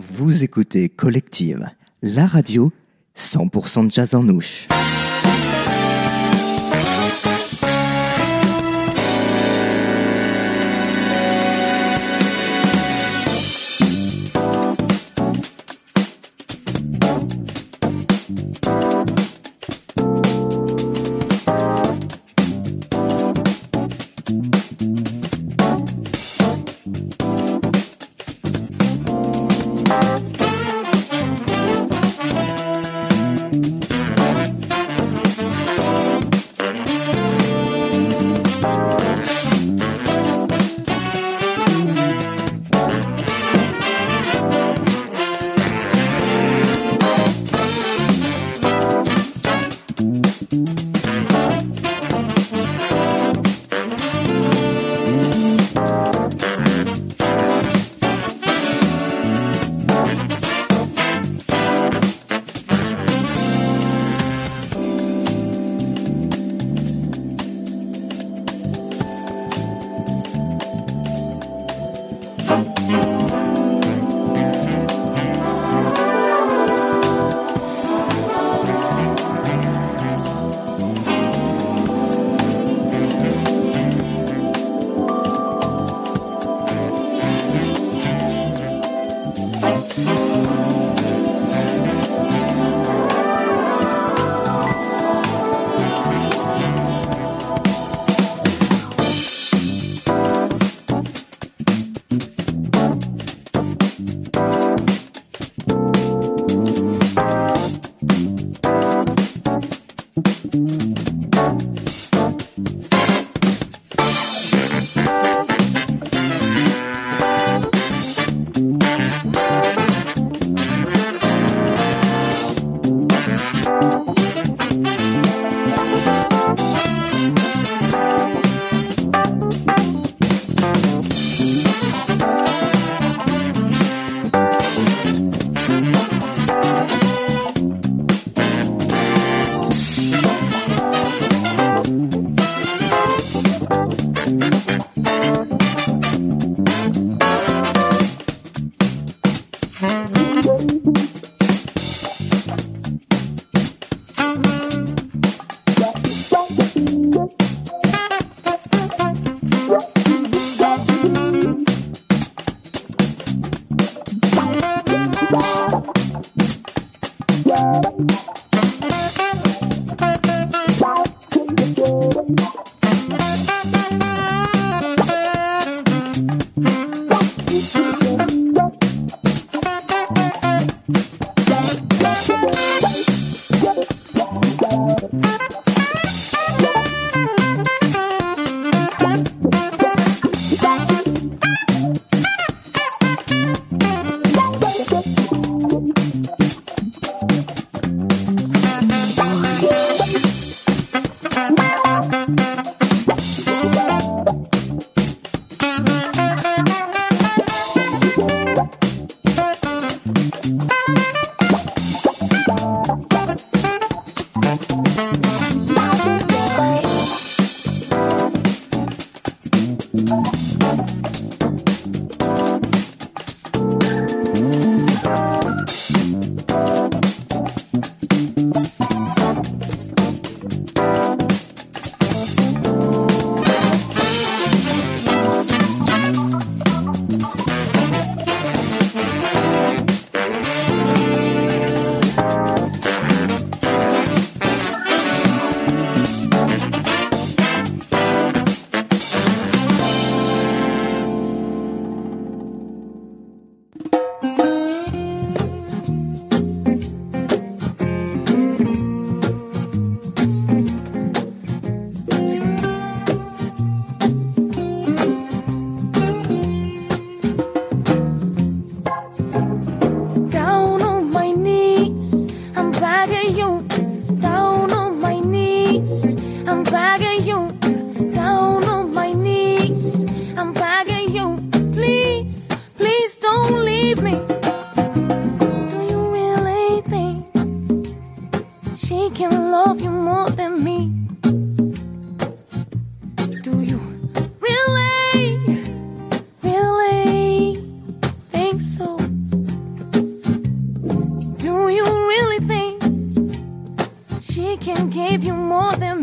Vous écoutez Collective, la radio 100% jazz en ouche. can give you more than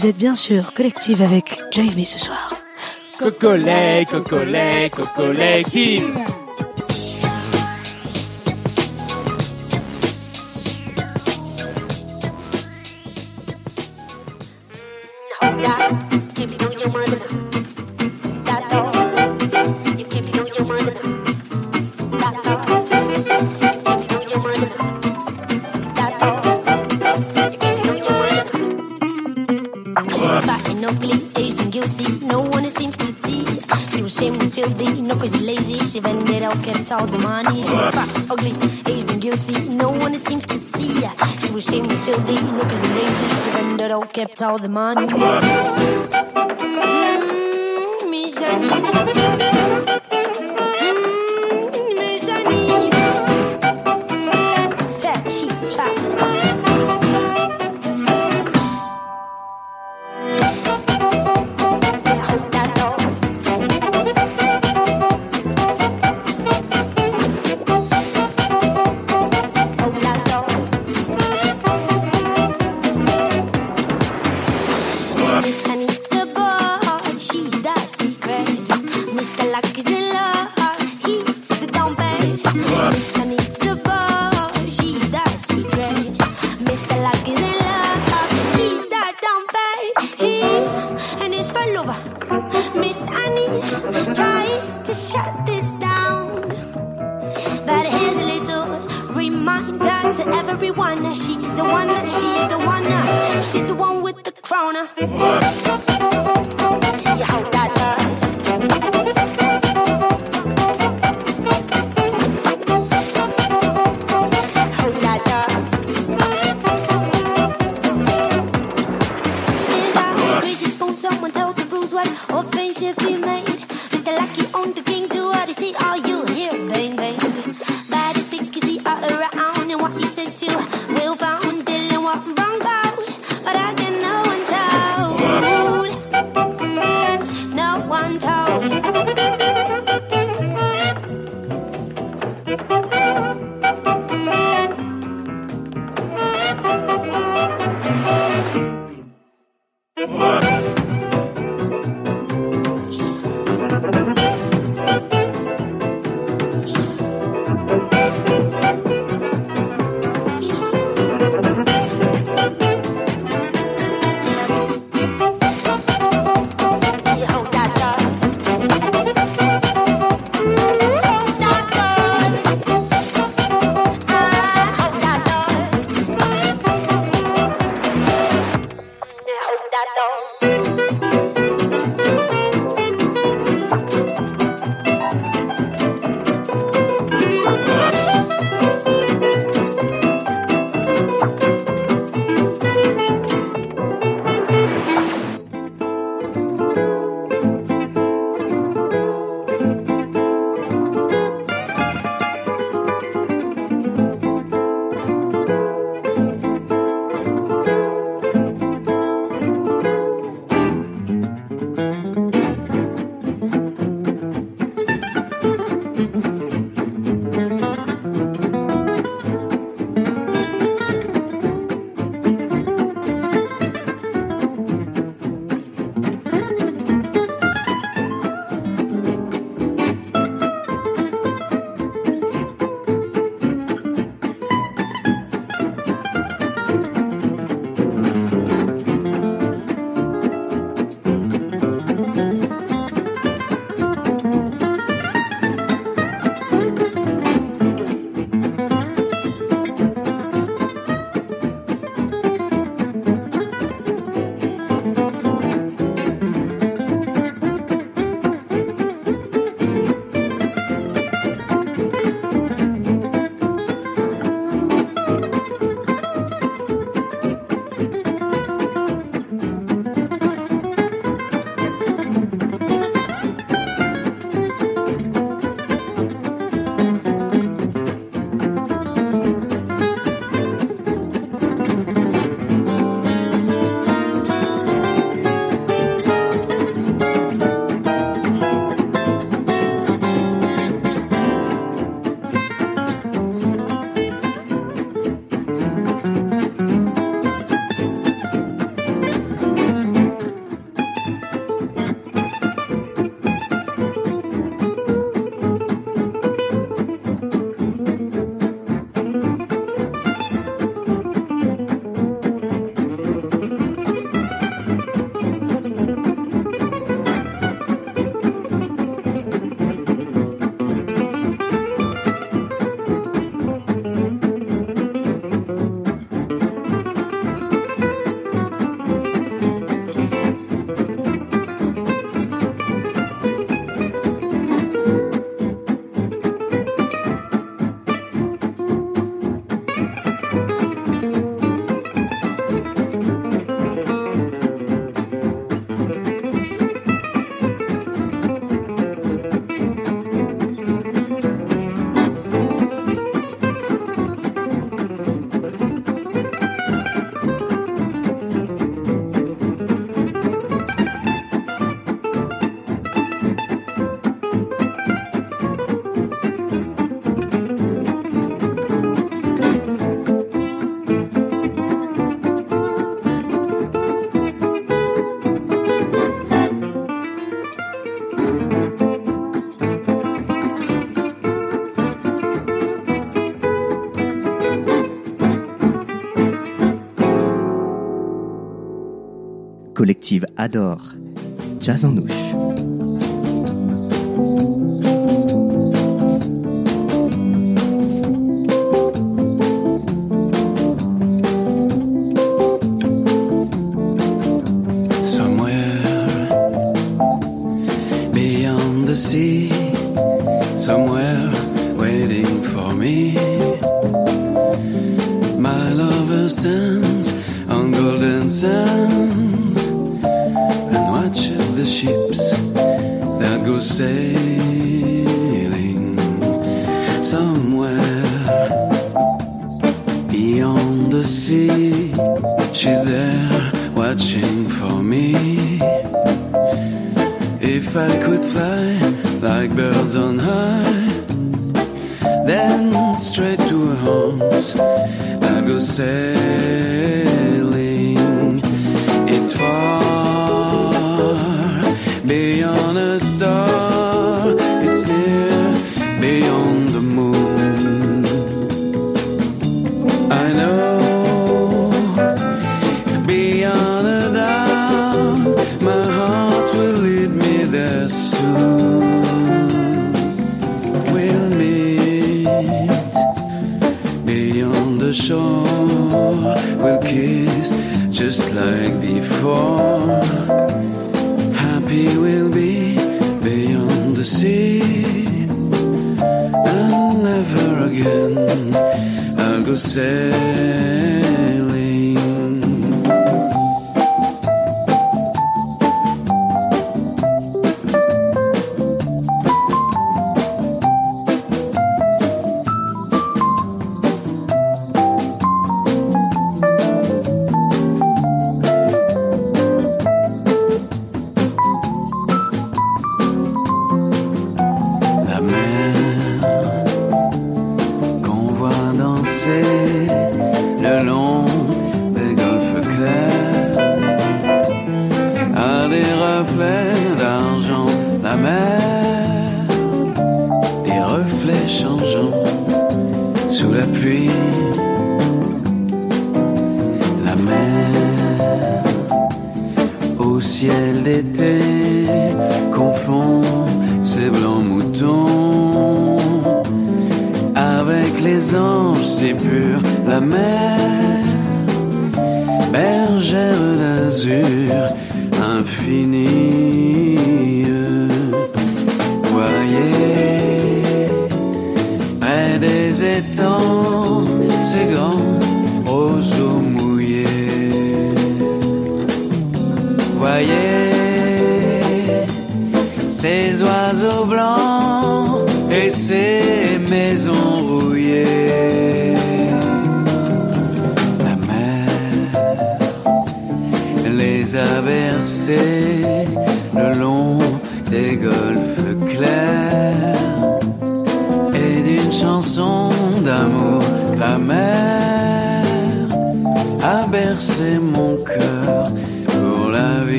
Vous êtes bien sûr collective avec Me ce soir. Cocolet, cocolet, cocollective. Kept all the money. should be collective adore. Jazz en ouche. That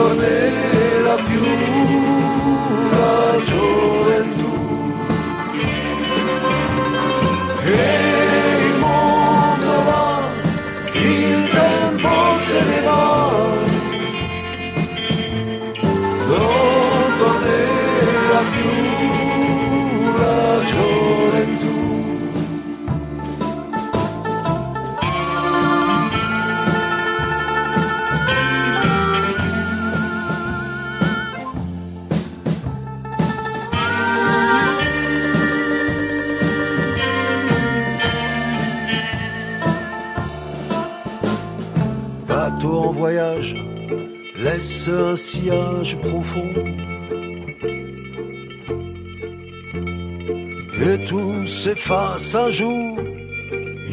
Cordero. Un sillage profond. Et tout s'efface un jour,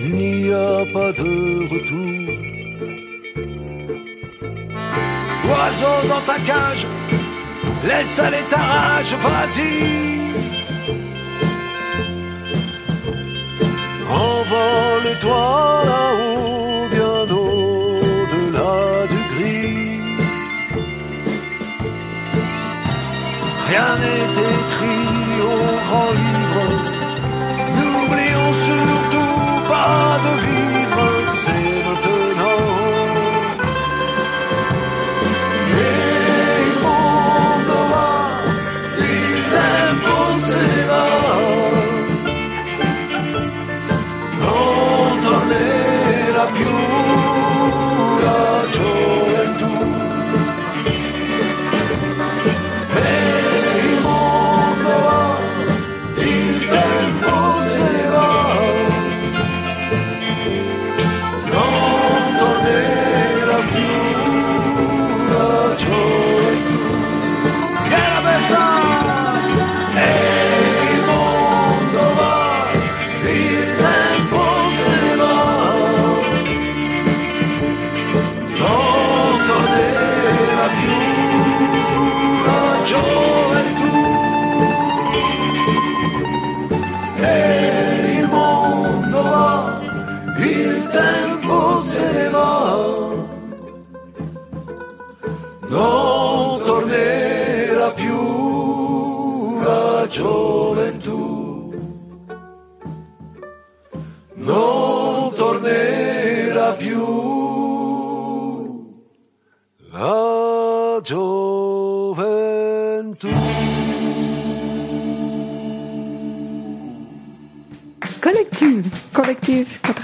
il n'y a pas de retour. Oiseau dans ta cage, laisse aller ta rage, vas-y. Envole-toi là-haut, Rien n'est écrit au grand livre.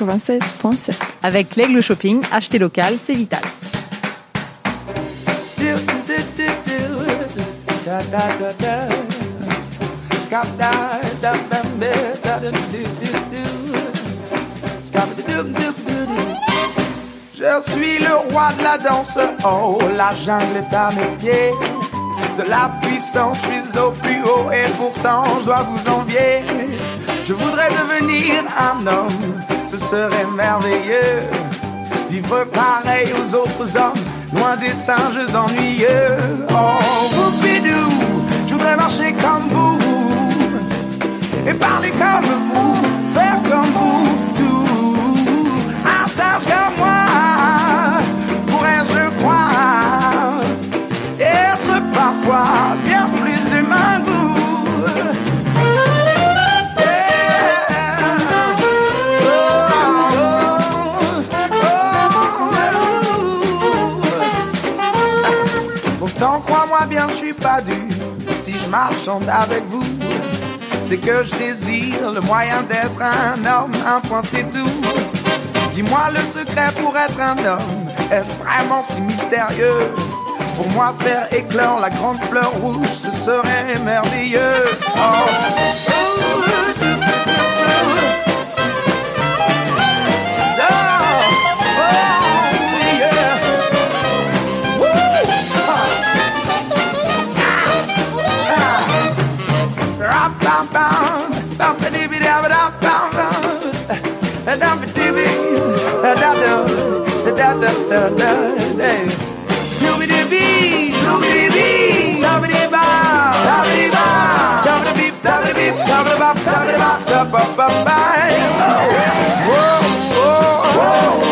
96.7. Avec l'Aigle Shopping, acheter local, c'est vital. Je suis le roi de la danse, oh la jungle est à mes pieds. De la puissance, je suis au plus haut et pourtant je dois vous envier. Je voudrais devenir un homme, ce serait merveilleux. Vivre pareil aux autres hommes, loin des singes ennuyeux. Oh, boupidou, je voudrais marcher comme vous et parler comme vous, faire comme vous, tout. Un singe comme moi, pourrais je croire être parfois bien plus humain que vous. Bien, je suis pas dû. Si je marchande avec vous, c'est que je désire le moyen d'être un homme. Un point, c'est tout. Dis-moi le secret pour être un homme. Est-ce vraiment si mystérieux? Pour moi, faire éclore la grande fleur rouge, ce serait merveilleux. Oh. Bye bye bye. Whoa, whoa. whoa.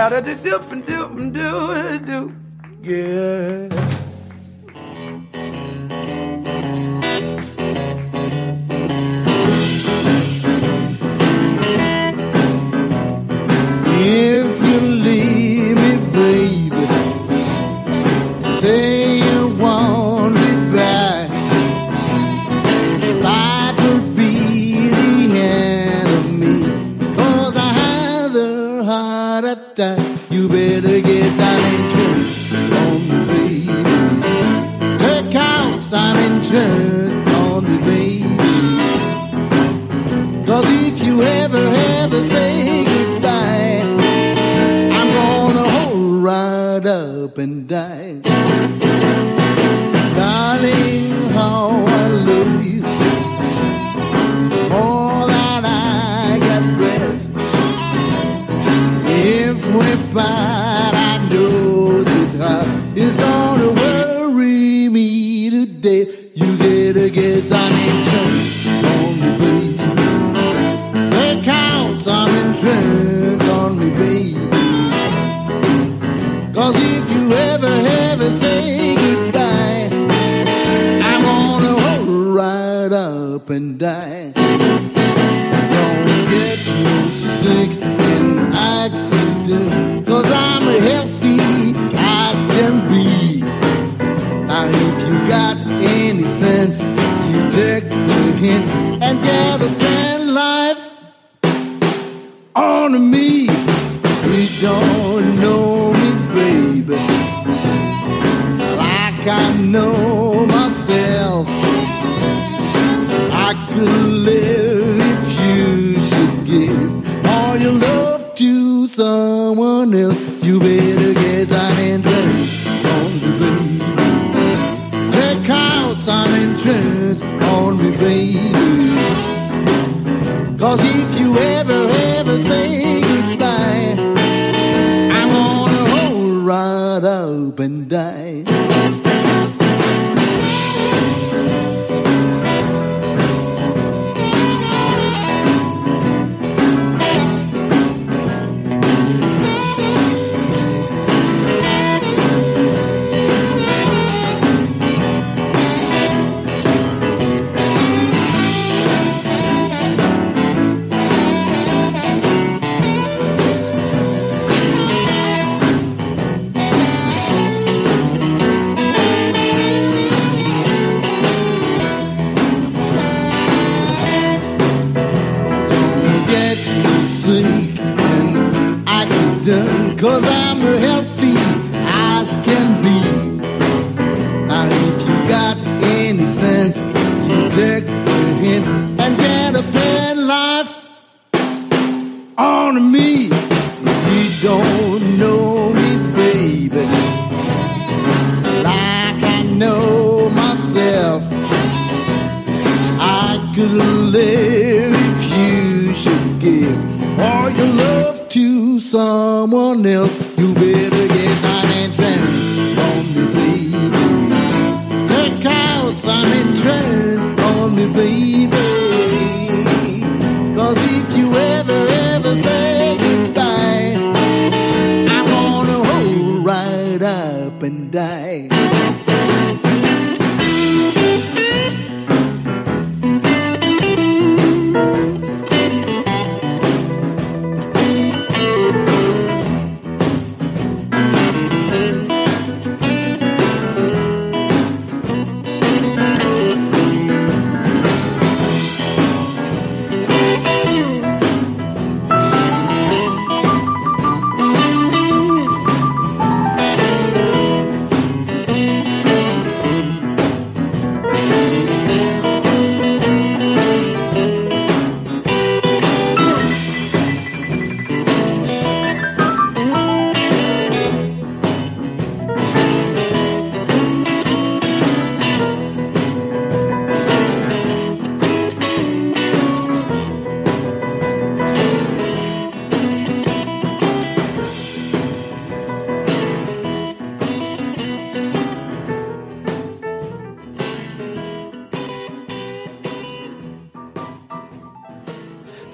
da da da do do do do yeah. and get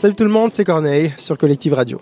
Salut tout le monde, c'est Corneille sur Collective Radio.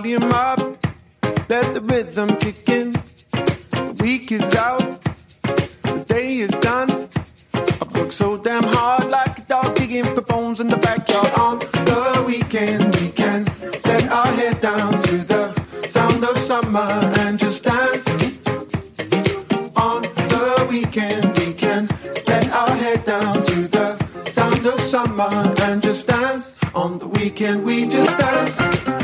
volume up, let the rhythm kick in. The week is out, the day is done. I work so damn hard, like a dog digging for bones in the backyard. On the weekend, we can let our head down to the sound of summer and just dance. On the weekend, we can let our head down to the sound of summer and just dance. On the weekend, we just dance.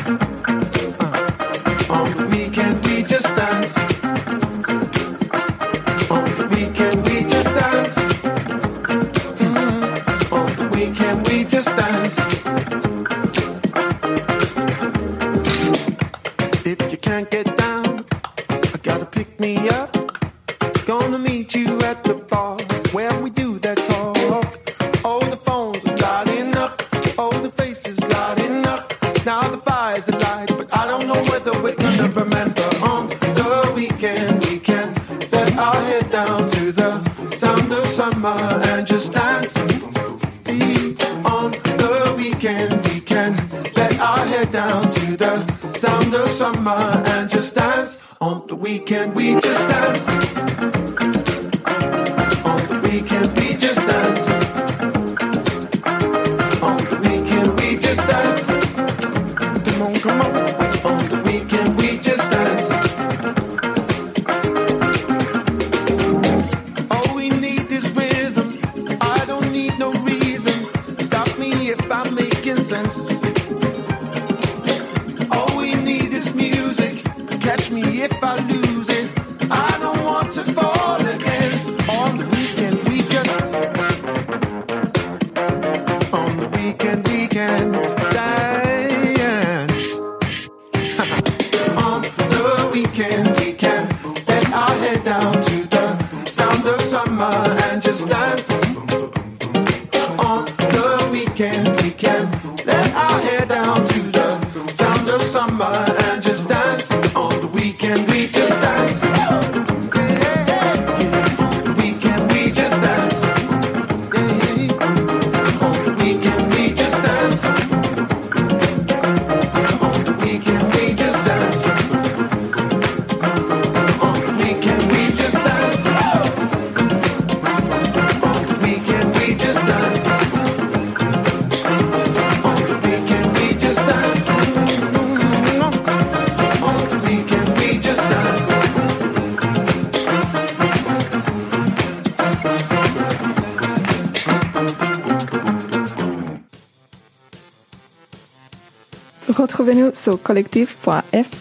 collectif.fr.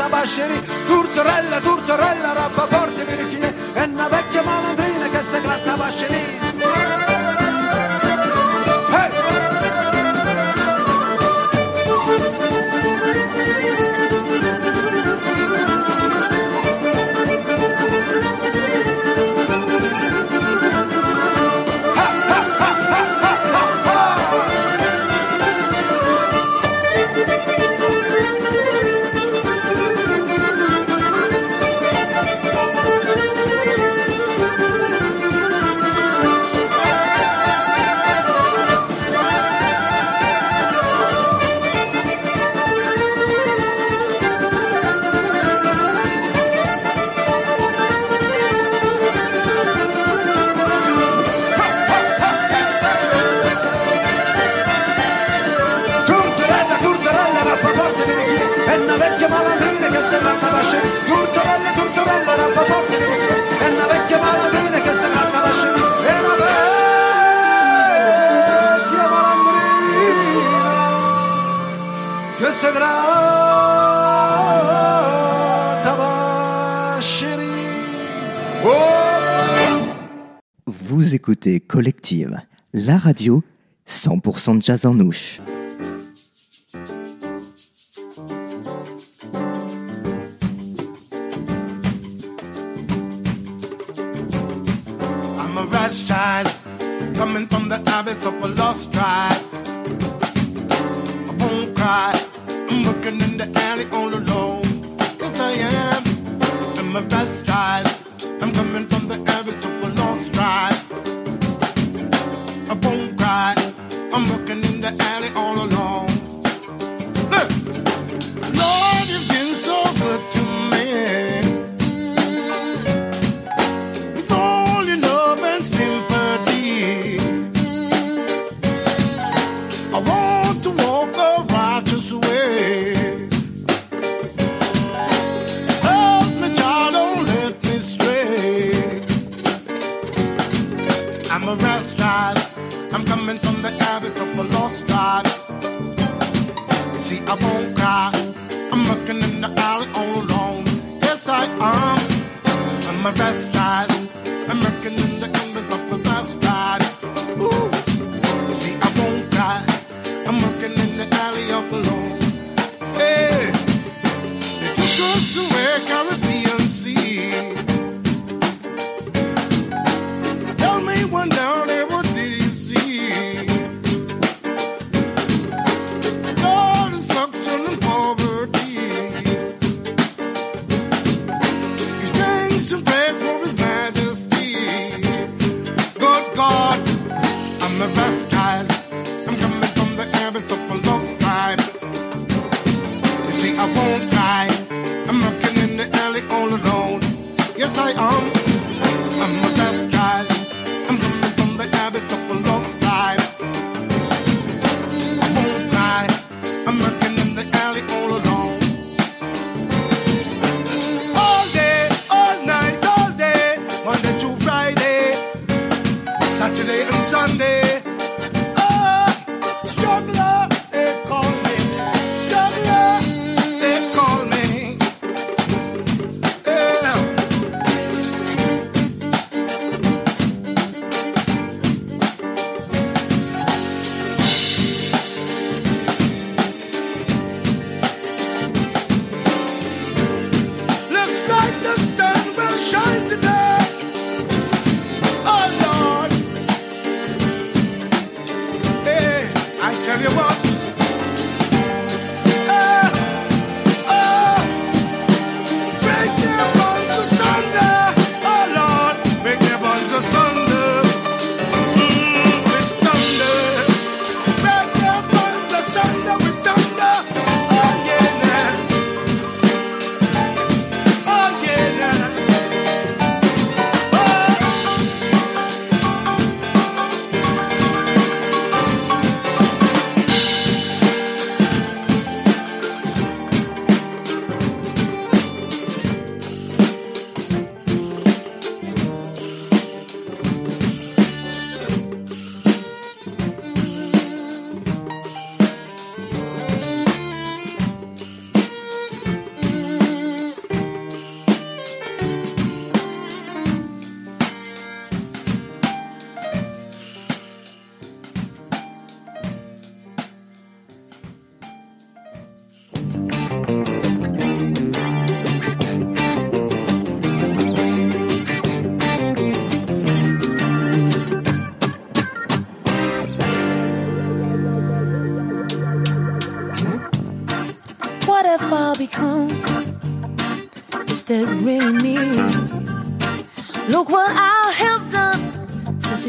da basceri, turtorella, turtorella, roba porti virchine, è una vecchia malandrina che si gratta basceri. écoutez Collective, la radio 100% jazz en ouche.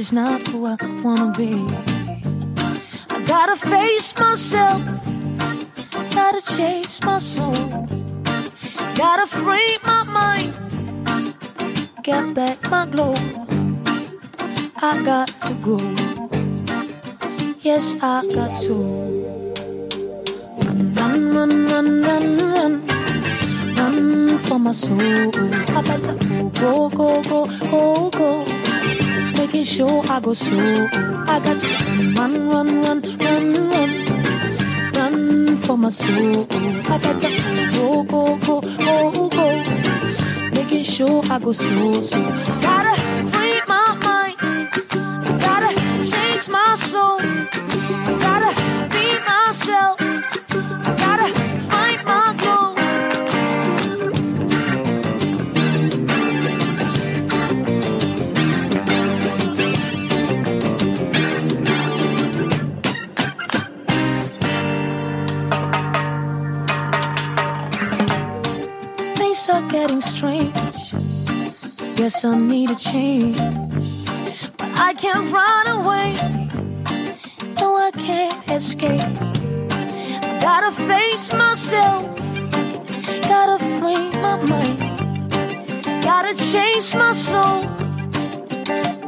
Is not who I wanna be. I gotta face myself. Gotta chase my soul. Gotta free my mind. Get back my glow. I got to go. Yes, I got to. Go slow. I got to run, run, run, run, run. Run for my soul. I better go, go, go, go, go. Making sure I go slow, slow. Gotta Guess I need a change. But I can't run away. No, I can't escape. I Gotta face myself. Gotta free my mind. Gotta change my soul.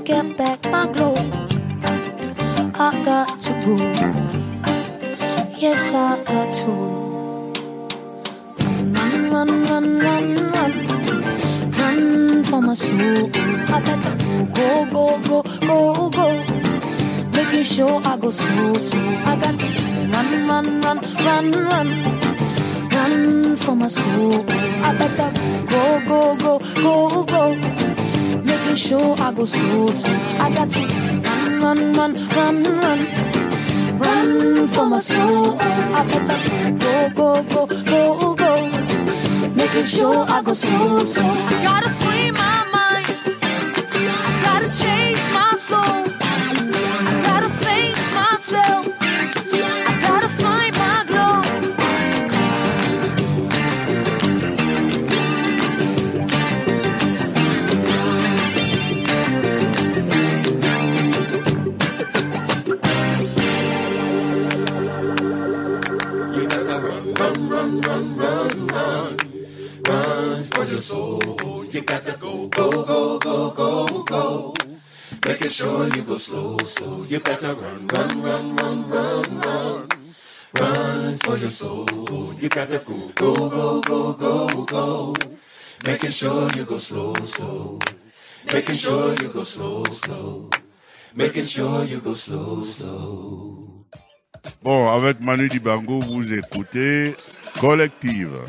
Get back my glow. I got to go. Yes, I got go, go, go, go, go. Making sure I go slow, slow. I got to run, run, run, run, run. Run for my soul. I better go, go, go, go, go. Making sure I go slow, slow. I got to run, run, run, run, run. Run for my soul. I better go, go, go, go, go. Making sure I go slow, slow. I gotta free Make sure you go slow, so you better run, run, run, run, run, run. Run for your soul, you gotta go, go, go, go, go, go. Making sure you go slow, slow. Making sure you go slow, slow. Making sure you go slow, slow. Bon, avec Manu Dibango, vous écoutez Collective.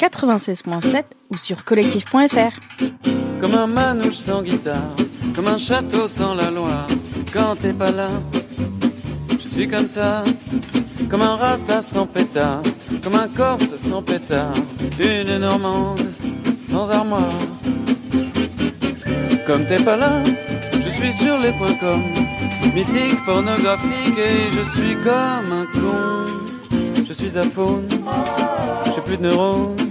96.7 ou sur collectif.fr. Comme un manouche sans guitare, comme un château sans la Loire. Quand t'es pas là, je suis comme ça. Comme un rasta sans pétard, comme un corse sans pétard. Une normande sans armoire. Comme t'es pas là, je suis sur les points com. Mythique, pornographique et je suis comme un con. Je suis à faune, j'ai plus de neurones.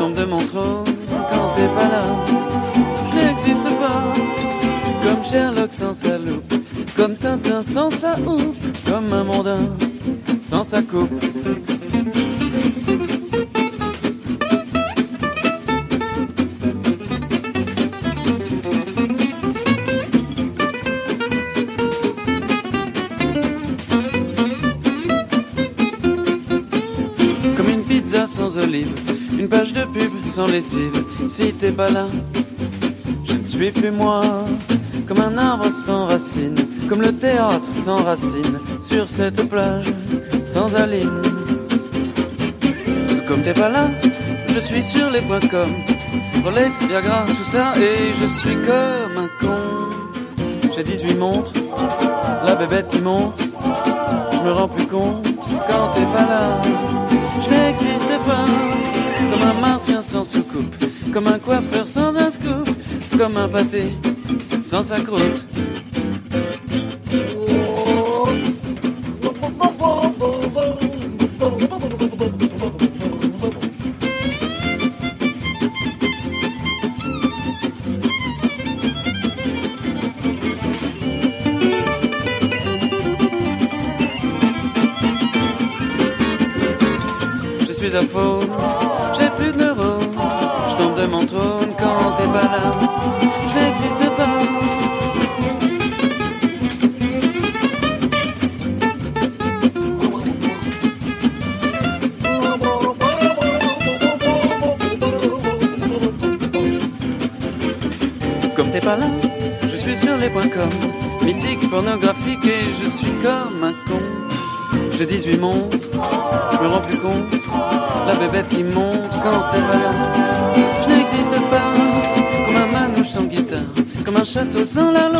De mon trône quand t'es pas là. Je n'existe pas. Comme Sherlock sans sa loupe. Comme Tintin sans sa houppe. Comme un mondain sans sa coupe. Sans lessive. Si t'es pas là, je ne suis plus moi. Comme un arbre sans racines, comme le théâtre sans racines, sur cette plage sans aline. Comme t'es pas là, je suis sur les points com. Rolex, Viagra, tout ça, et je suis comme un con. J'ai 18 montres, la bébête qui monte, je me rends plus compte quand t'es pas là. Je n'existe pas comme un martien sans soucoupe, comme un coiffeur sans un scoop, comme un pâté sans sa croûte. 走上了路。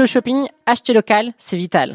L'Aigle Shopping, acheter local, c'est vital.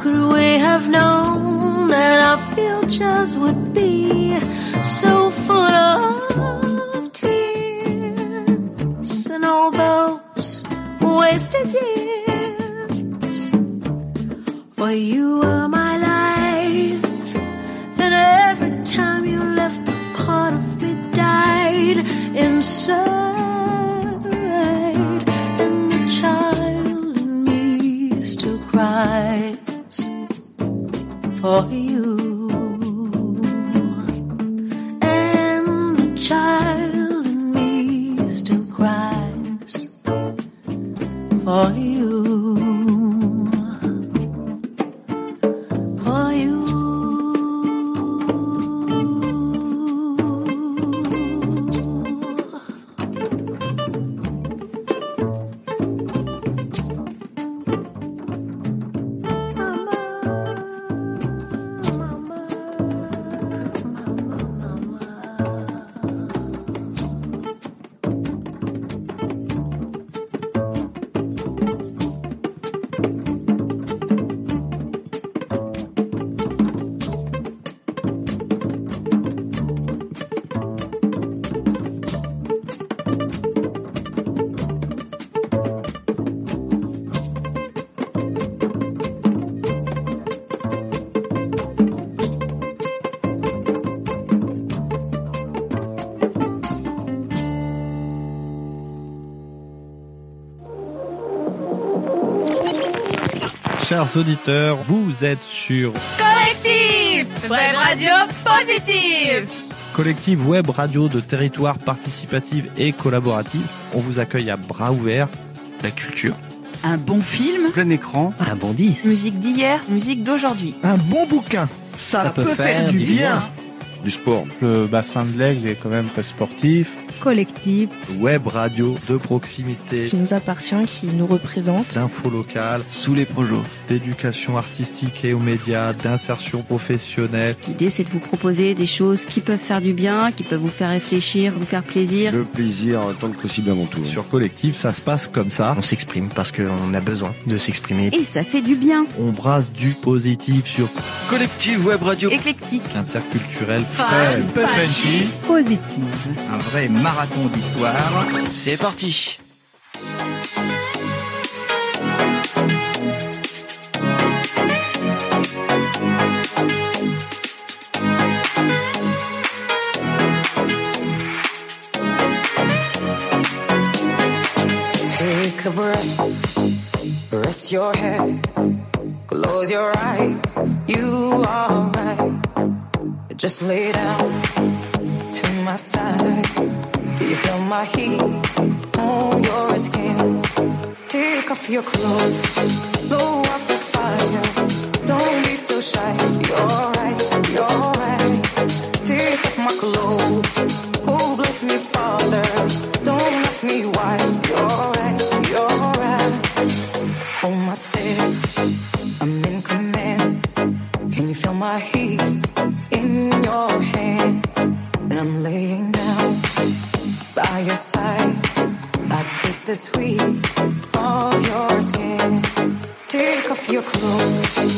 could we have known that our futures would be so full of tears and all those wasted years? For you for you. Chers auditeurs, vous êtes sur Collectif Web Radio Positive Collective Web Radio de territoire participatif et collaboratif. On vous accueille à bras ouverts. La culture. Un bon film Plein écran. Un bon 10. Musique d'hier, musique d'aujourd'hui. Un bon bouquin, ça, peut, faire, du bien. Du sport. Le bassin de l'Aigle est quand même très sportif. Collective. Web radio de proximité. Qui nous appartient, qui nous représente. D'infos locales. Sous les projets. D'éducation artistique et aux médias, d'insertion professionnelle. L'idée, c'est de vous proposer des choses qui peuvent faire du bien, qui peuvent vous faire réfléchir, vous faire plaisir. Le plaisir, tant que possible avant tout. Sur Collectif, ça se passe comme ça. On s'exprime parce qu'on a besoin de s'exprimer. Et ça fait du bien. On brasse du positif sur Collective Web Radio. Éclectique. interculturel. Fun, punchy. Positive. Un vrai marathon d'histoire. C'est parti. Take a breath, rest your head, close your eyes. You are right. Just lay down my side. Do you feel my heat on your skin? Take off your clothes, blow up the fire. Don't be so shy. You're right, you're right. Take off my clothes. Oh, bless me, Father. Don't ask me why. The sweet of your skin. Take off your clothes,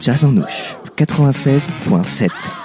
Jazz en 96.7.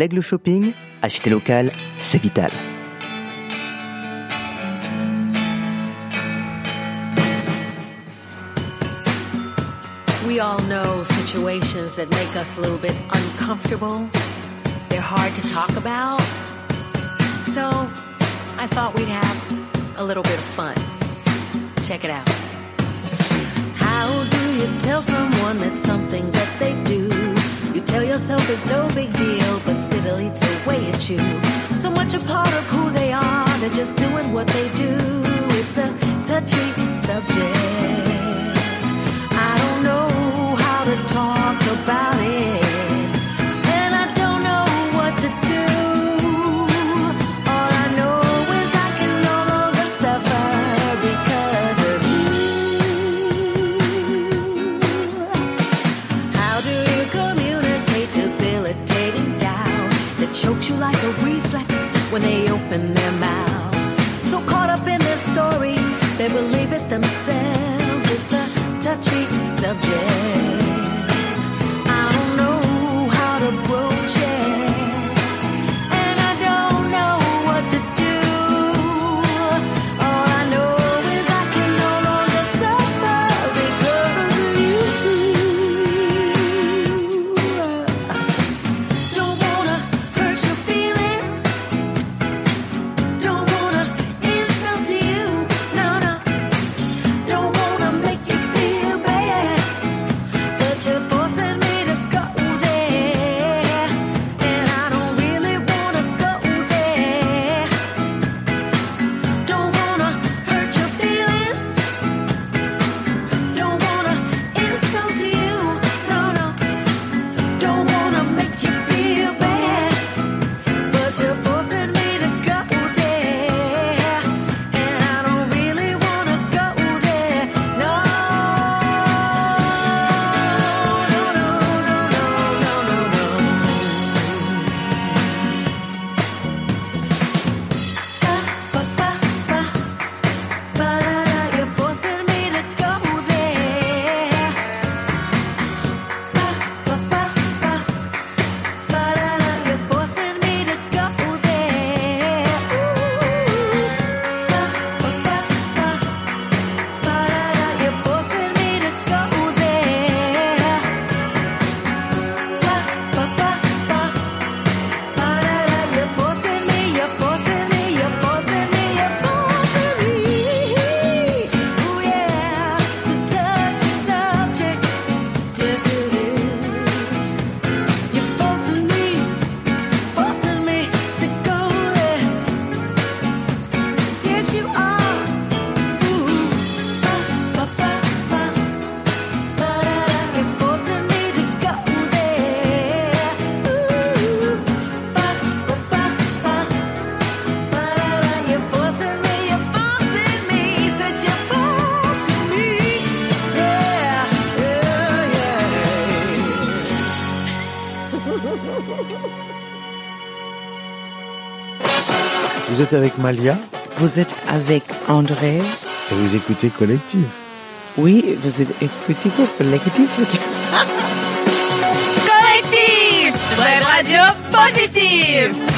L'Aigle Shopping, acheter local, c'est vital. We all know situations that make us a little bit uncomfortable. They're hard to talk about. So I thought we'd have a little bit of fun. Check it out. How do you tell someone that something that they do? Tell yourself it's no big deal, but still eats away at you. So much a part of who they are, they're just doing what they do. It's a touchy subject. Êtes avec Malia Vous êtes avec André et vous écoutez Collective. Oui, vous êtes écoutez Collective. Collectif Web Radio Positive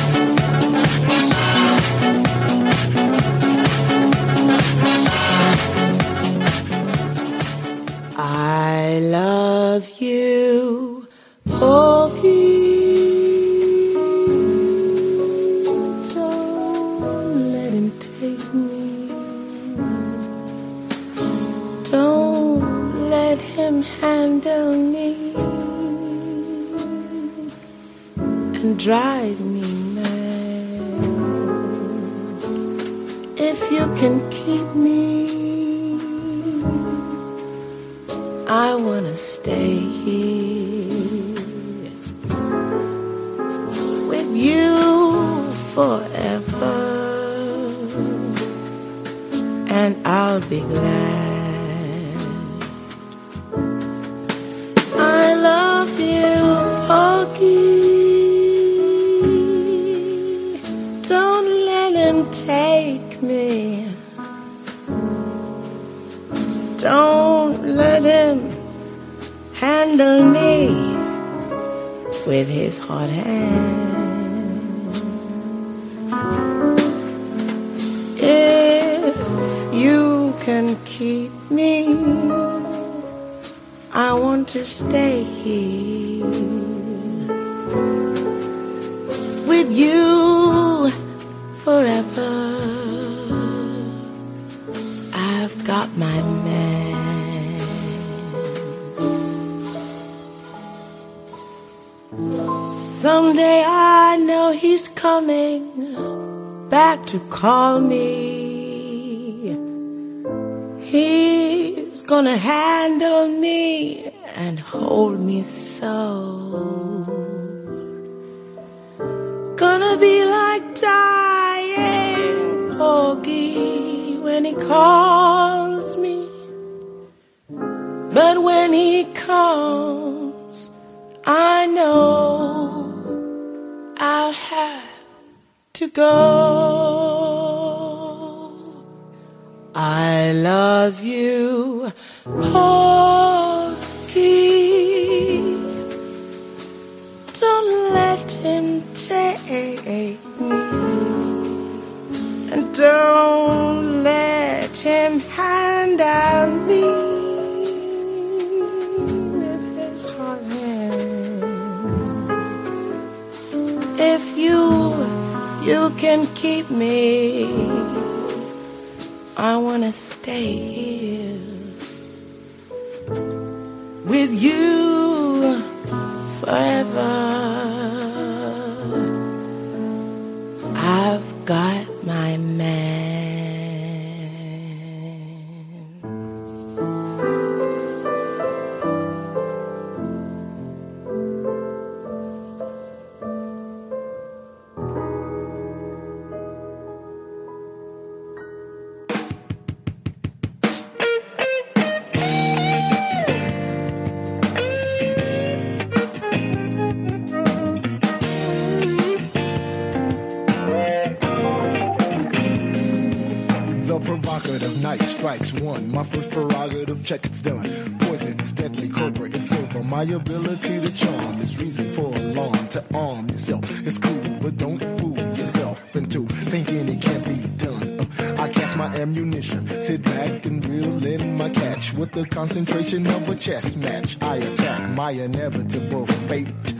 comes, I know I'll have to go. I love you, Porgy. Don't let him take me. And don't let him you can keep me, I wanna stay here with you forever. I've got my man. It's. My ability to charm is reason for alarm. To arm yourself It's cool, but don't fool yourself into thinking it can't be done. I cast my ammunition, sit back and reel in my catch with the concentration of a chess match. I attack my inevitable fate.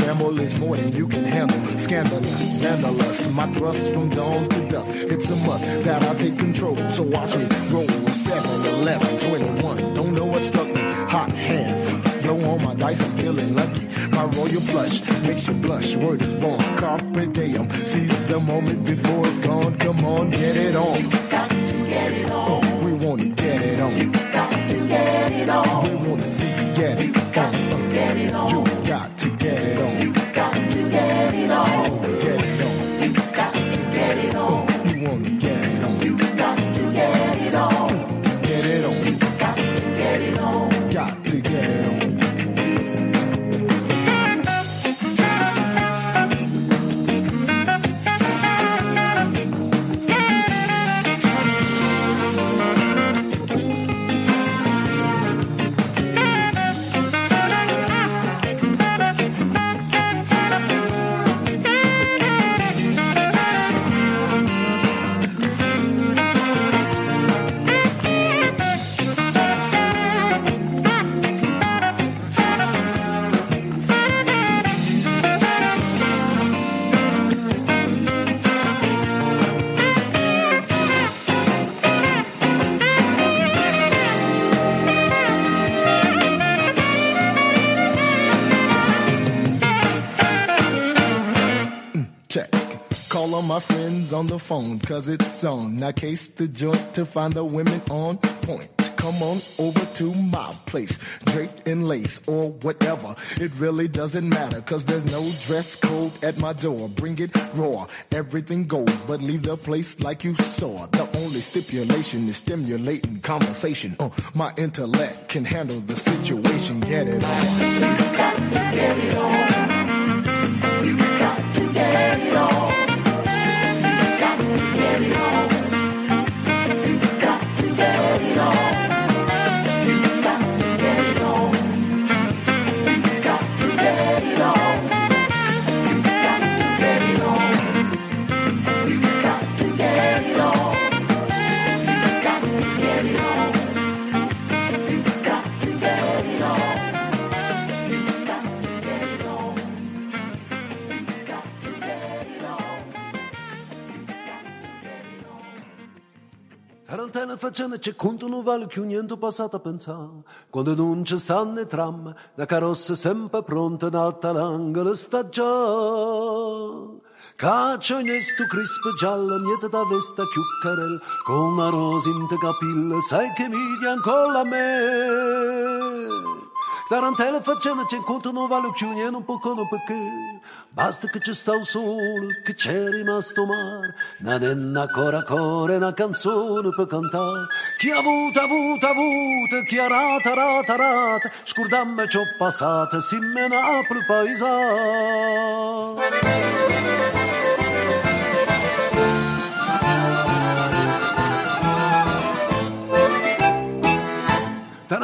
Gamble is more than you can handle. Scandalous, scandalous. My thrust from dawn to dusk. It's a must that I take control. So watch me roll 7, 11, 21. Don't know what struck me. Hot hand. Blow on my dice, I'm feeling lucky. My royal flush makes you blush. Word is born. Carpe diem. Seize the moment before it's gone. Come on, get it on. On the phone, cause it's on. Now case the joint to find the women on point. Come on over to my place, draped in lace or whatever. It really doesn't matter, cause there's no dress code at my door. Bring it raw, everything goes, but leave the place like you saw. The only stipulation is stimulating conversation. Uh, my intellect can handle the situation, get it on. Get it on. C'è conto non vale più niente passato a pensare. Quando non ci stanno tram, la carrozza sempre pronta, nata l'angolo sta già. Caccia in esto crispo giallo, niente da vesta chiuccarel, con una rosa in te capille, sai che mi dia ancora a me. Tarantella facendo c'è conto non vale più niente un po' perché. Basta che ci sta il sole, che c'è rimasto mare, una denna cora cora, una canzone per cantare. Chi ha avuto, avuto, avuto, chi ha rata, rata, rata, scordammi ciò passato, si me Napoli paesato.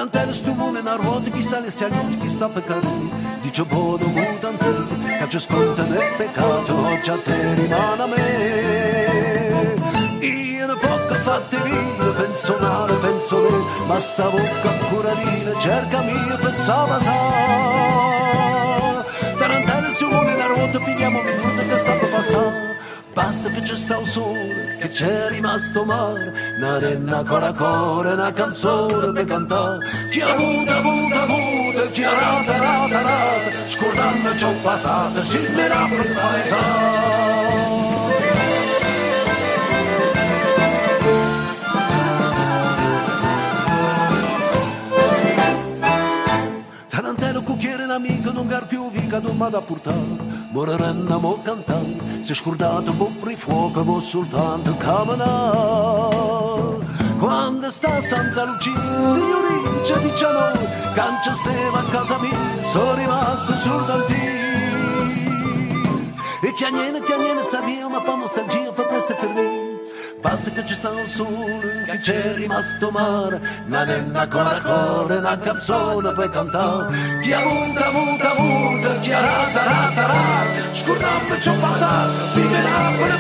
Tarantella stu mune chi sale si alluti chi sta peccando dice buono mutante che ci sconta nel peccato oggi a te rimane a me. Io ne poco fatte via penso male penso me ma sta bocca ancora lì cerca mia pensava sa. Tarantella su mune ruote pigliamo minuto che sta per passare Basta che c'è sta un sole, che c'è rimasto mare, una renna cora cora, una canzone per cantare. Chi ha avuto, avuto, avuto, chi ha rata, rata, rata, scordando ciò passato, si mirà per paesato. Tarantella cucchiere un amico non gar più vica non vado a portare Moreranno mo cantare Si è scordato un po' fuoco mo soltanto camminare Quando sta Santa Lucia Signorin c'è diciamo Cancia steva a casa mia Sono rimasto surdantino E chiagnene chiagnene savia Ma pa nostalgia fa presto e fermare Basta che ci sta il sole, che c'è rimasto mare, una denna cora cora, una canzone per cantare. Chi ha avuto, avuto, avuto, chi ha rata, rata, rata, scordando ciò passato, si verrà per il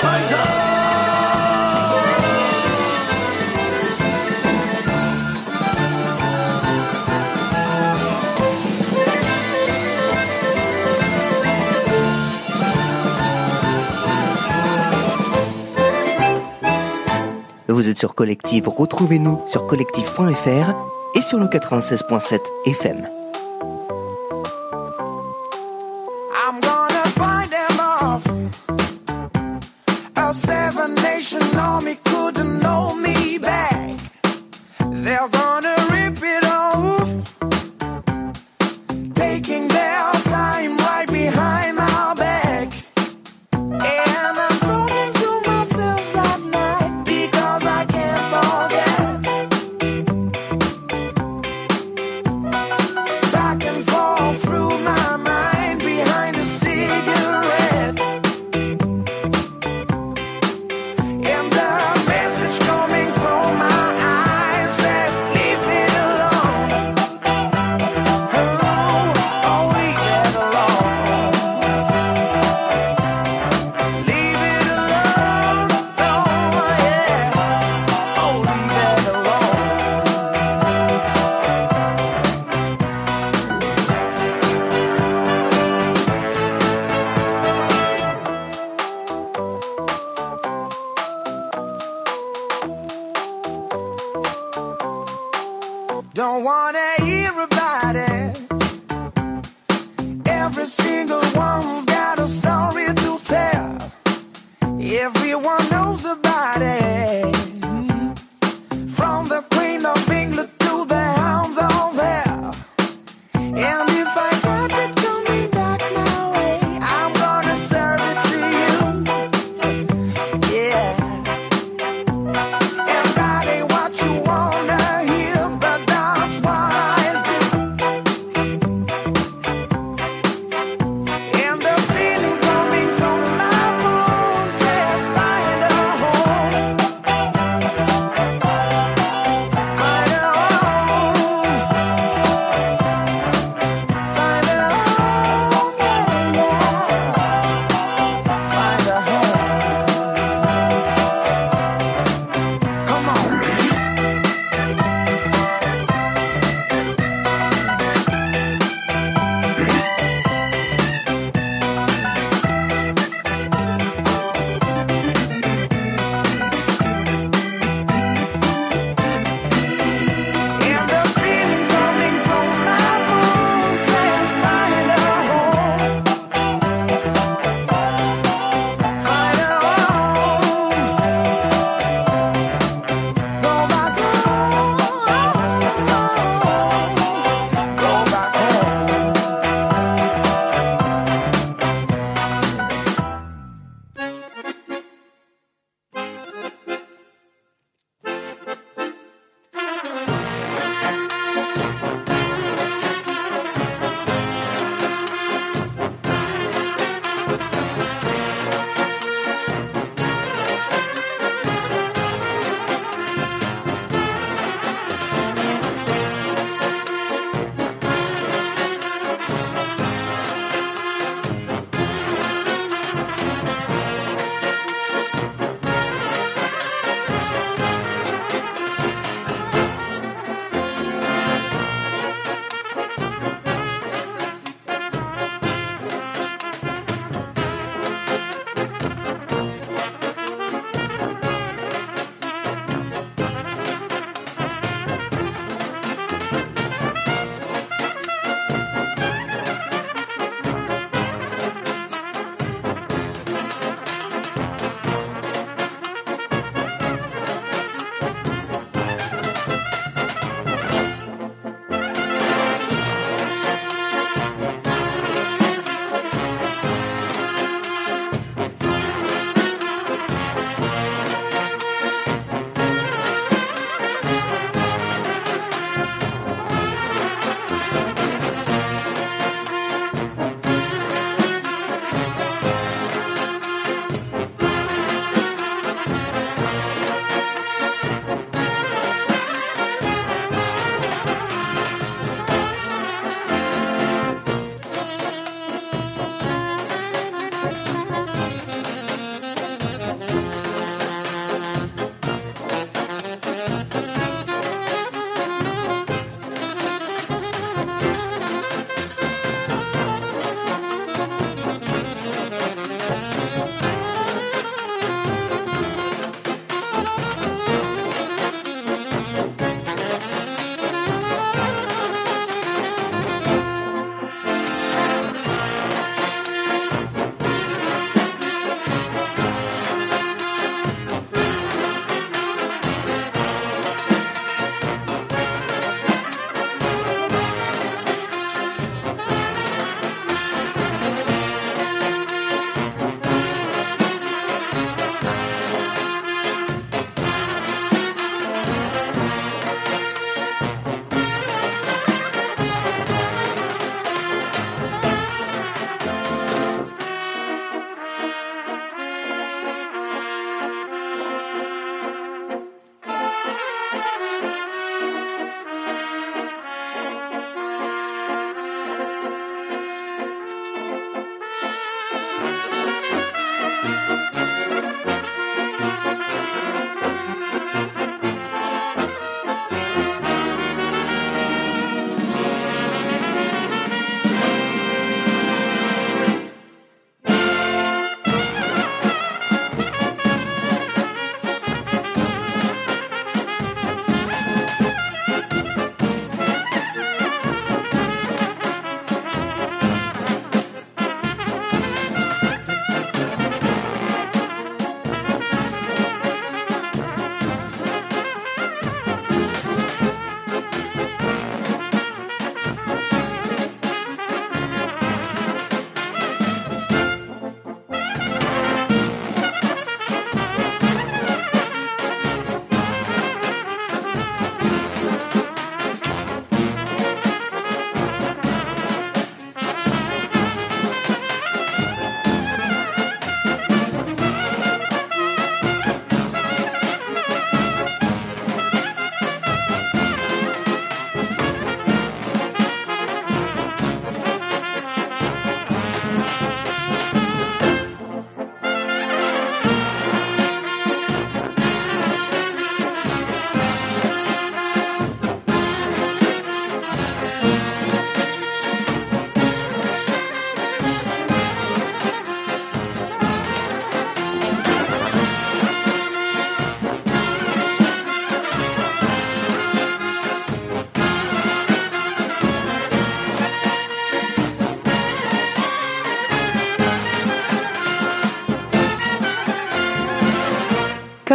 Vous êtes sur Collective, retrouvez-nous sur collective.fr et sur le 96.7 FM.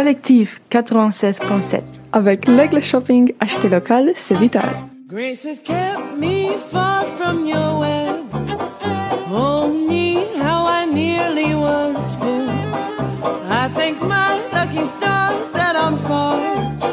Collectif 96.7. Avec l'Aigle Shopping, acheter local, c'est vital. Grace has kept me far from your web. Oh me, how I nearly was fooled. I thank my lucky stars that I'm far.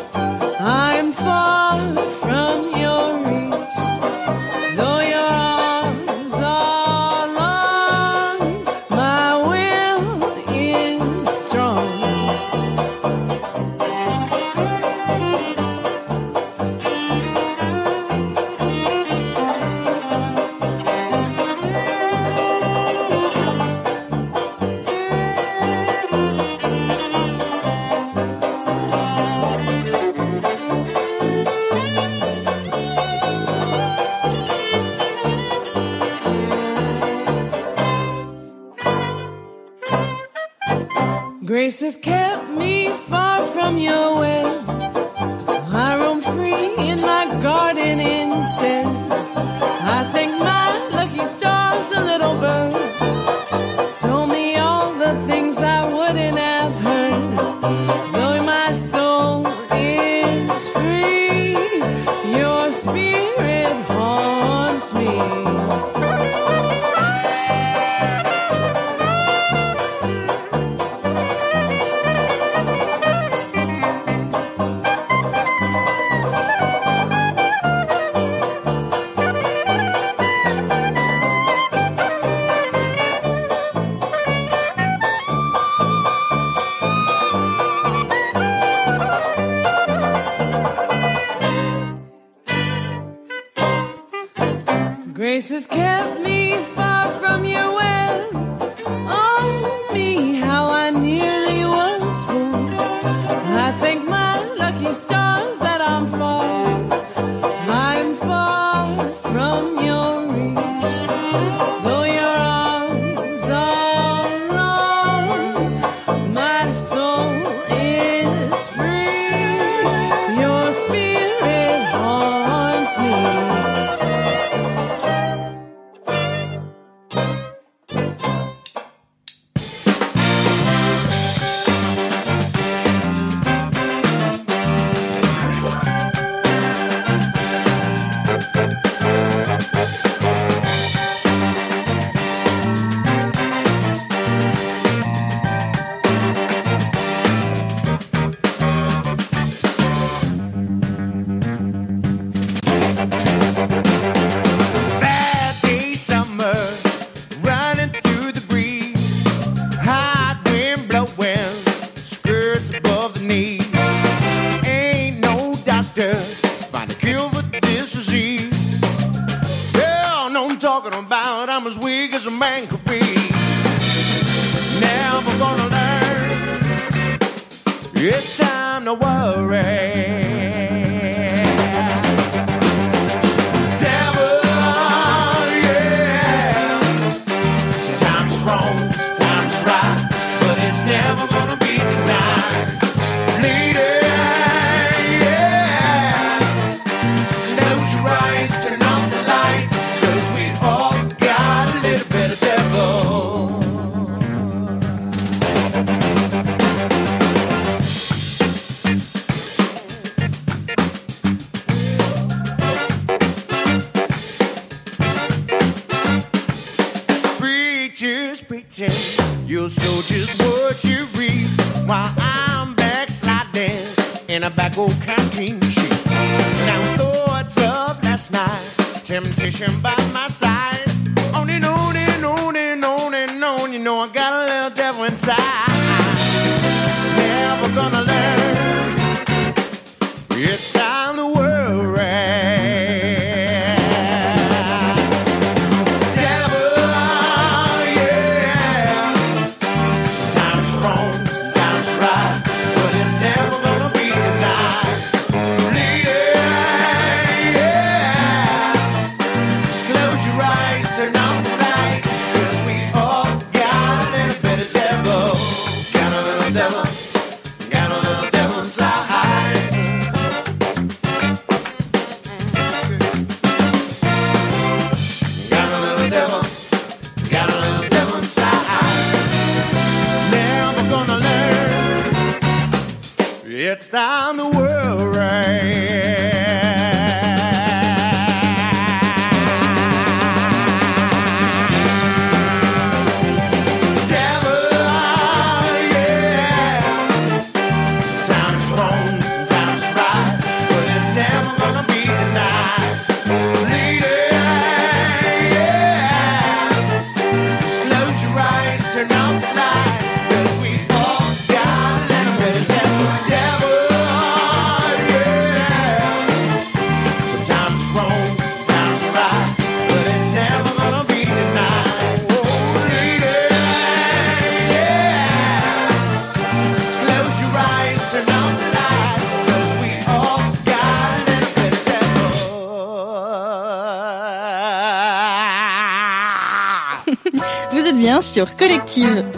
Sur Collective.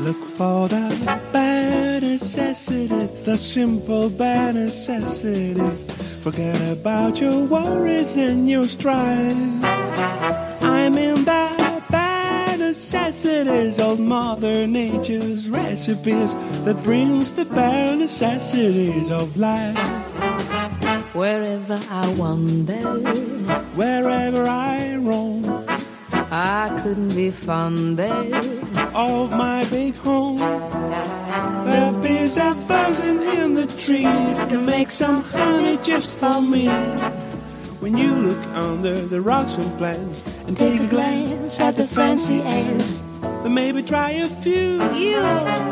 Look for the bad necessities, the simple bad necessities. Forget about your worries and your strife. I'm in the bad necessities of Mother Nature's recipes that brings the bad necessities of life. Wherever I wander, Wherever I roam, I couldn't be fonder of my big home. The bees are buzzing in the tree to make some honey just for me. When you look under the rocks and plants and take, a glance at the fancy ants, then maybe try a few. You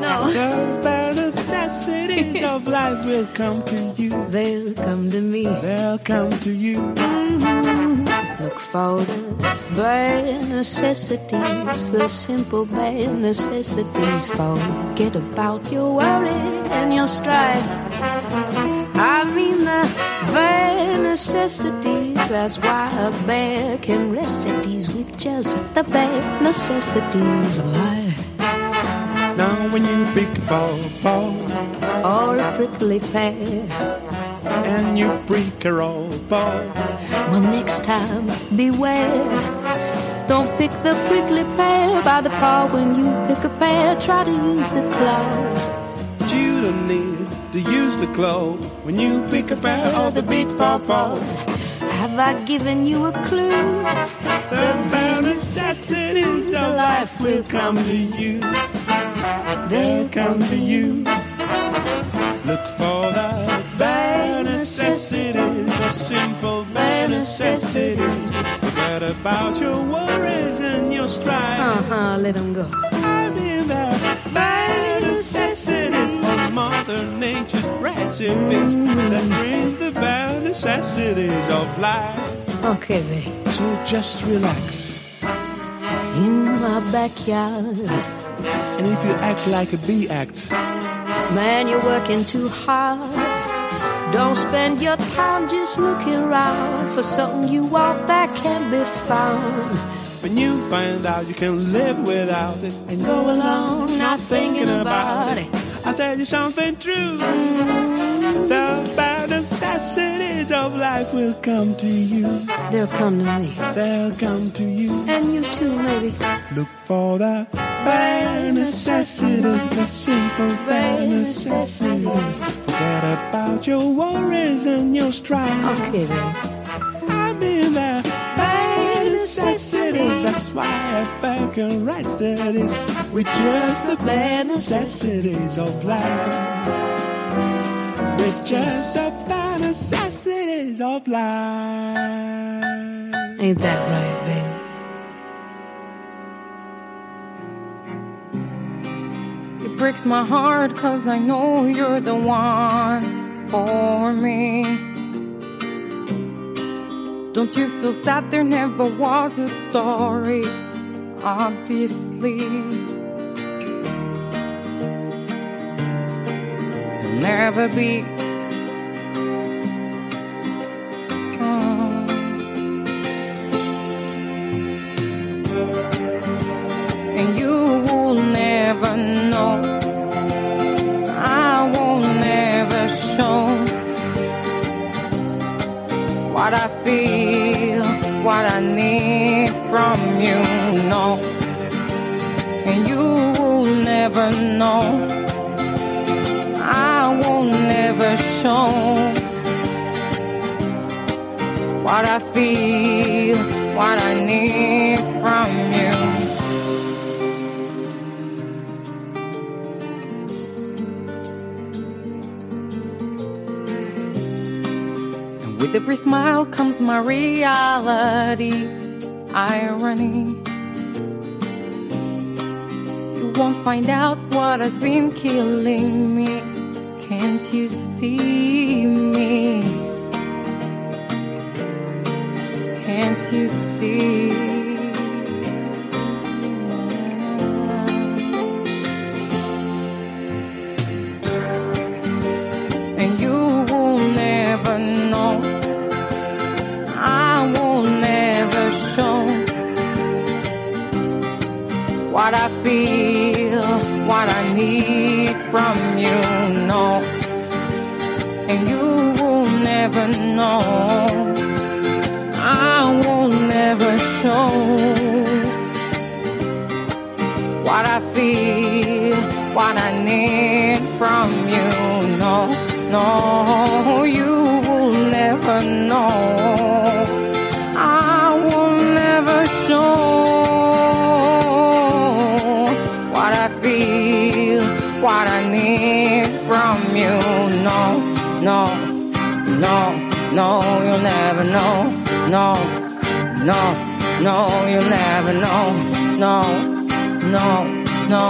know. The bare necessities of life will come to you. They'll come to me. They'll come to you. Mm-hmm. Look for the bare necessities, the simple bare necessities. Forget about your worry and your strife. I mean the bare necessities. That's why a bear can ease with just the bare necessities of life. Now when you pick a ball, ball, Or a prickly pear. and you break a roll ball, Well, next time, beware. Don't pick the prickly pear by the paw. When you pick a pear, try to use the claw. but you don't need to use the claw when you pick a pair of the big paw paw. Have I given you a clue? The bare necessities of life will come to you. They'll come to you. Look for the bare necessities, the simple bare necessities. Forget about your worries and your strife. Uh huh, let them go. I'm in the bare necessities Mother Nature's recipes that brings the bare necessities of life. Okay, babe. So just relax. In my backyard, And if you act like a bee act, man, you're working too hard. Don't spend your time just looking around for something you want that can't be found. when you find out you can live without it and go along not thinking about it, I'll tell you something true. The bare necessities of life will come to you. They'll come to me. They'll come to you. And you too, maybe. Look for the bare necessities, the simple bare necessities. Forget about your worries and your strife. Okay, babe. I'm in the bare necessities. That's why I back and write studies with just the bare necessities of life. With just the bare necessities of life. Ain't that right, babe? It breaks my heart cause I know you're the one for me. Don't you feel sad there never was a story? Obviously, there'll never be. Uh, and you will never know. I won't never show what I feel, what I need from you. No, and you will never know. I won't never show what I feel, what I need with every smile comes my reality, irony. You won't find out what has been killing me. Can't you see me? Can't you see? no, no, you'll never know, no, no, no.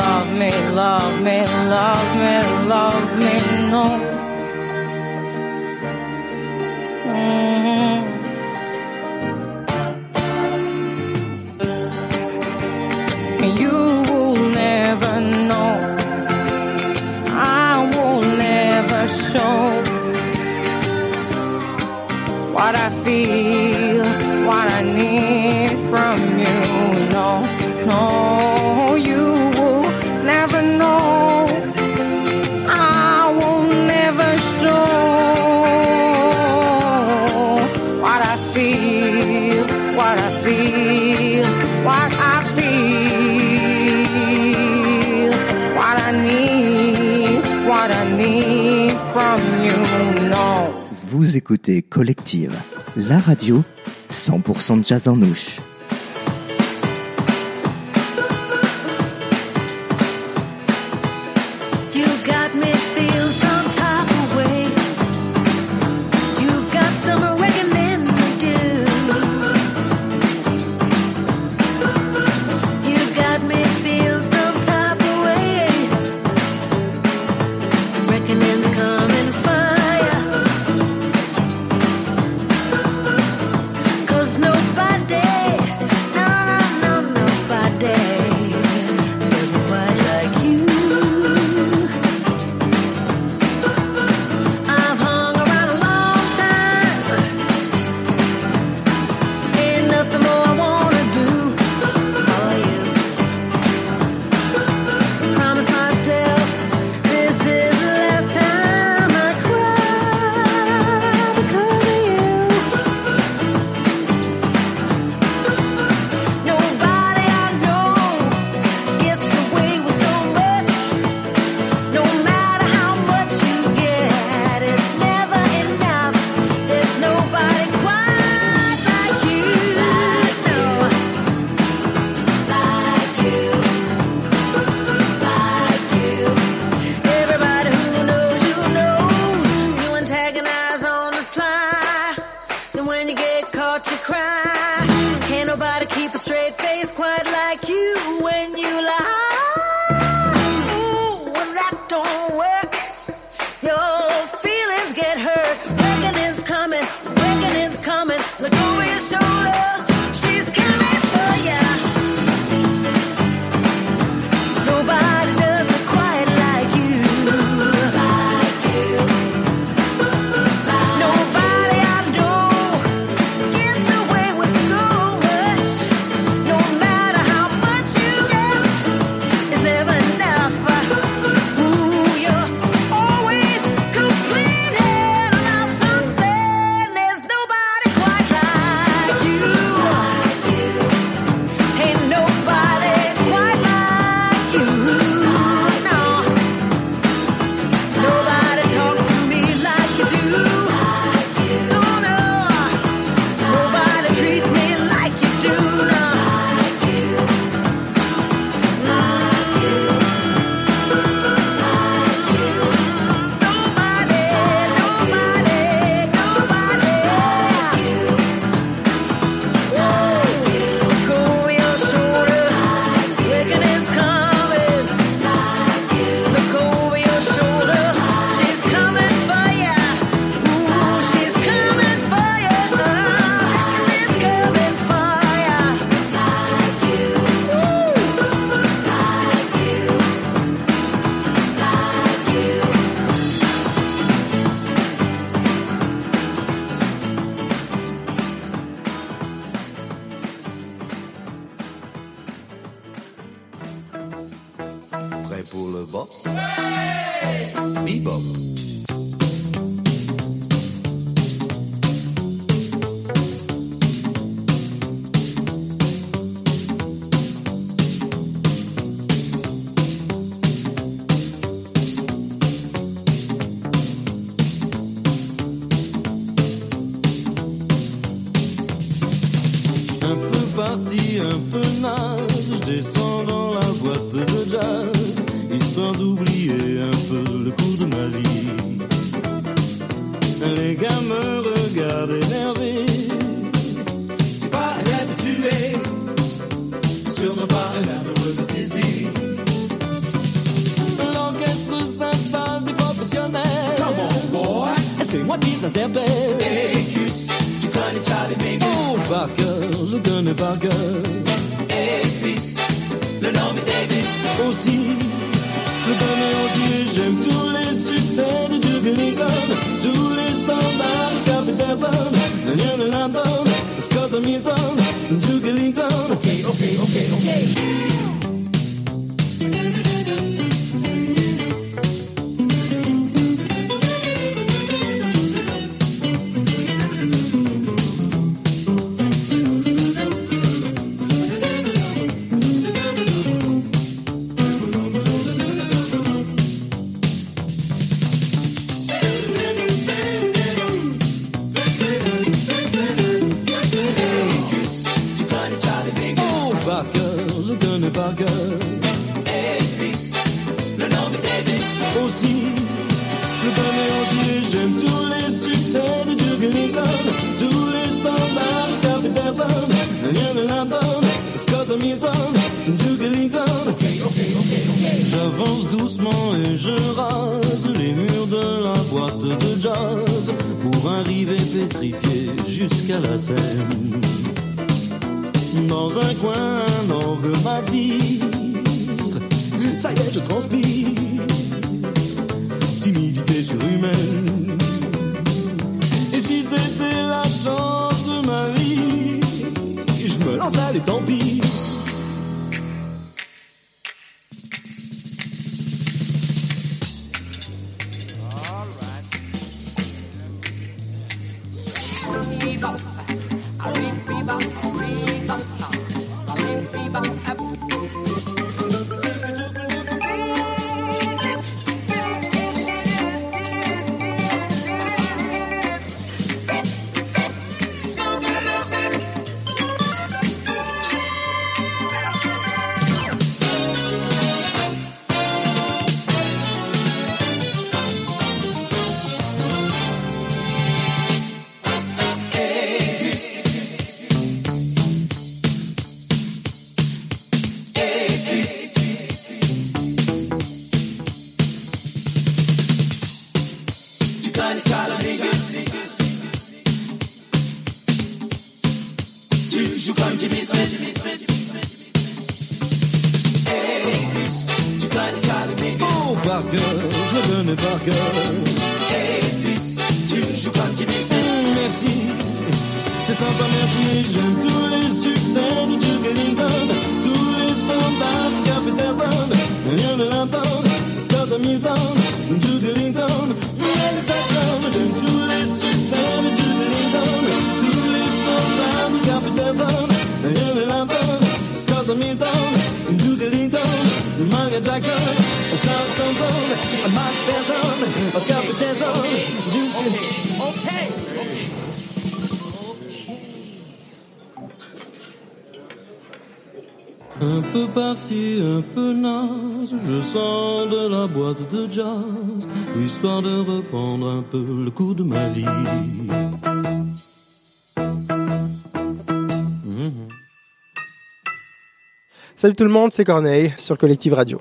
Love me, love me, love me, love me, no. Mm-hmm. You will never know. I will never show what I feel. Écoutez Collective, la radio 100% de jazz en ouche. Salut tout le monde, c'est Corneille sur Collective Radio.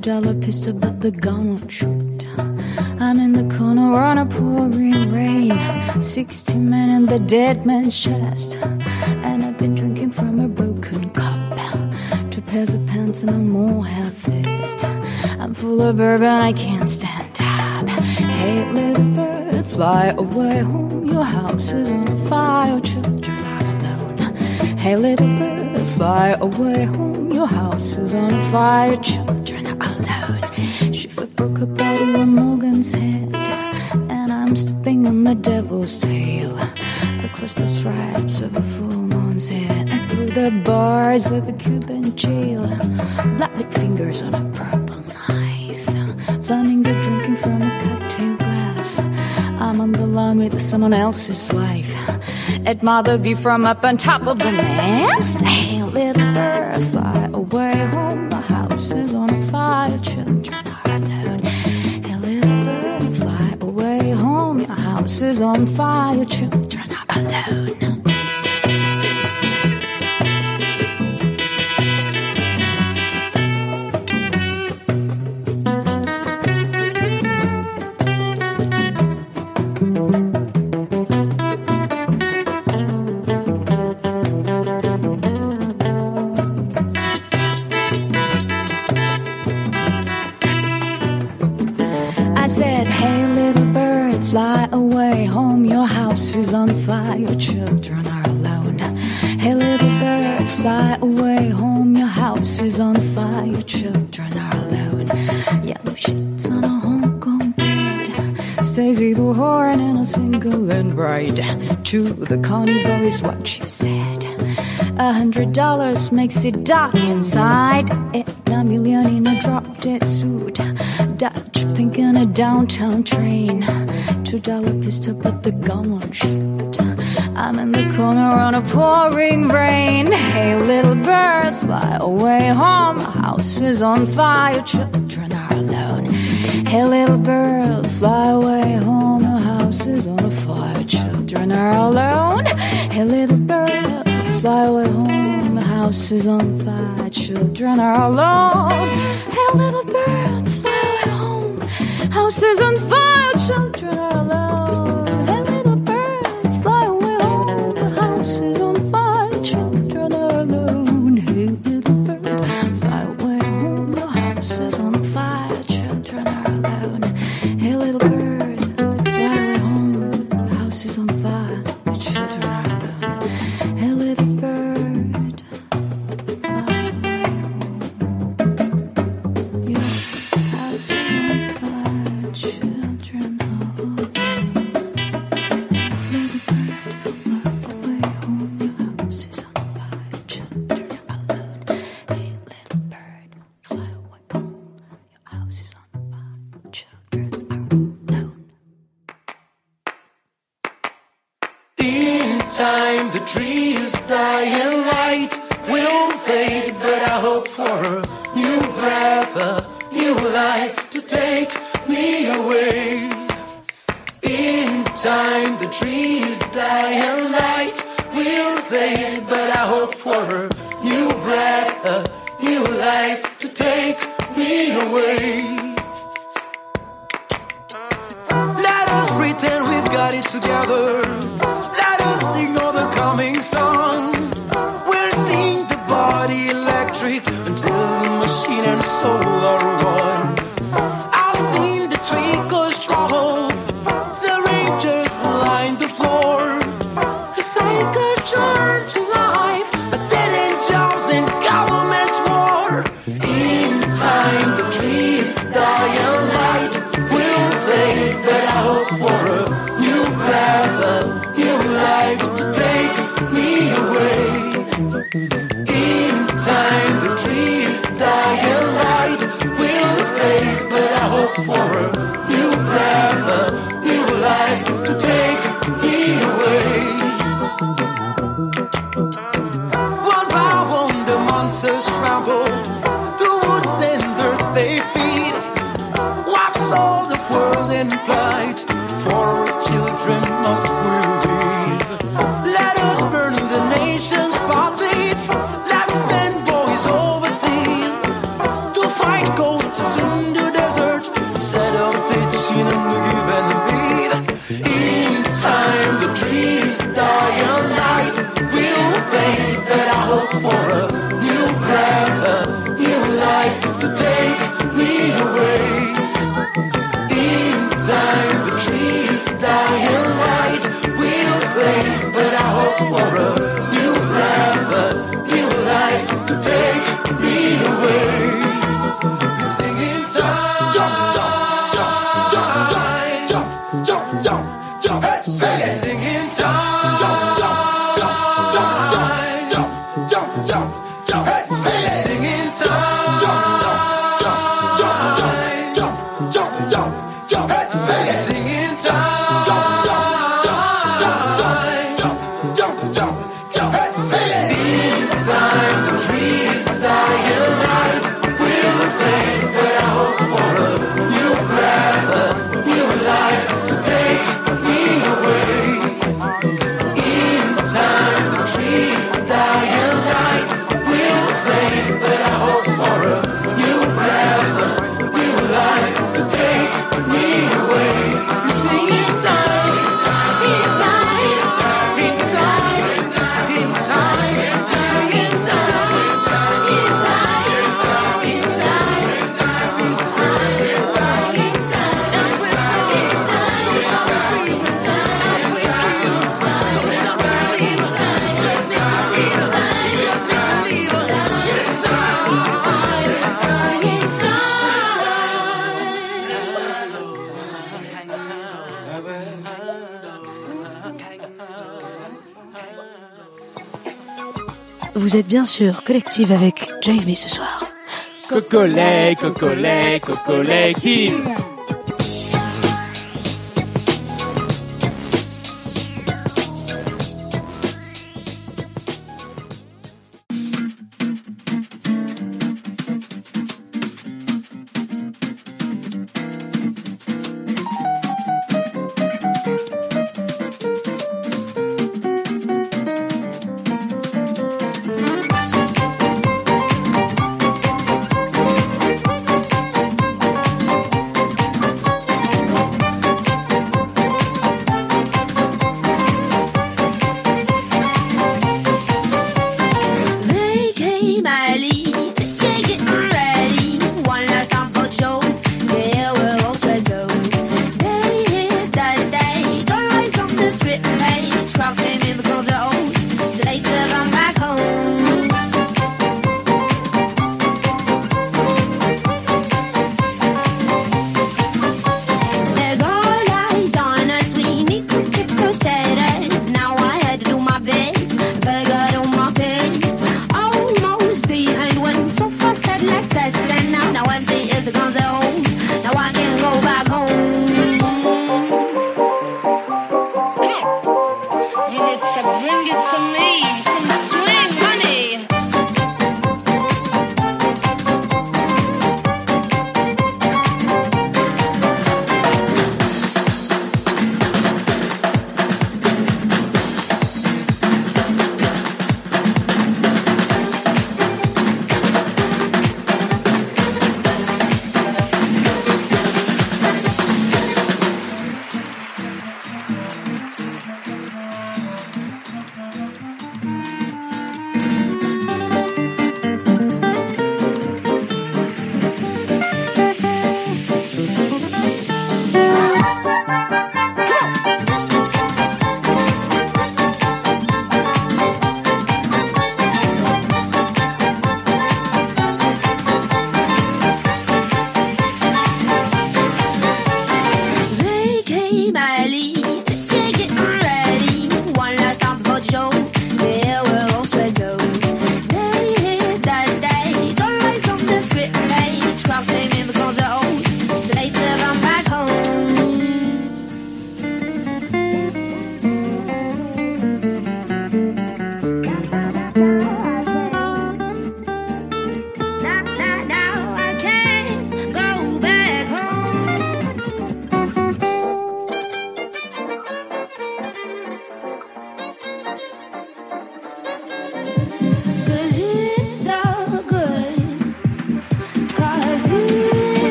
Dollar pistol, but the gun won't shoot. I'm in the corner on a pouring rain. Sixty men in the dead man's chest. And I've been drinking from a broken cup. Two pairs of pants and a more half-faced. I'm full of bourbon, I can't stand up. Hey, little bird, fly away home. Your house is on fire, children are alone. Hey, little bird, fly away home. Your house is on fire, children. Shiver broke a bottle on Morgan's head, and I'm stepping on the devil's tail across the stripes of a full moon's head and through the bars of a Cuban jail. Bloody fingers on a purple knife, flamingo drinking from a cocktail glass. I'm on the lawn with someone else's wife. At Mother View from up on top of the mast. Is on fire, children are alone. To the carnivore is what she said. A hundred dollars makes it dark inside. And a million in a drop dead suit. Dutch pink in a downtown train. Two dollar pistol, but the gun won't shoot. I'm in the corner on a pouring rain. Hey, little bird, fly away home. House is on fire, children are alone. Hey, little bird, fly away home and are alone. Hey, little girl, fly away home. The house is on fire, children are alone. Hey, little girl, fly away home. House is on fire. trees die. Collective avec Jamie ce soir. Cocolet, cocolet, cocollective.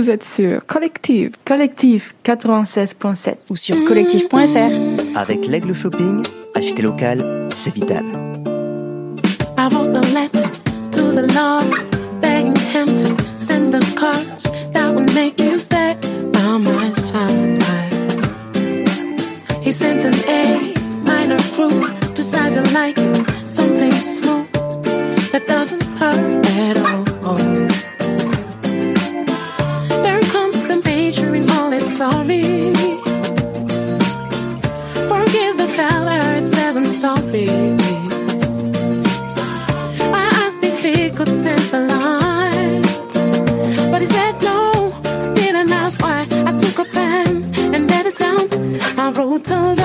Vous êtes sur Collective. Collective 96.7 ou sur collective.fr. Avec l'Aigle Shopping, acheter local, c'est vital. temps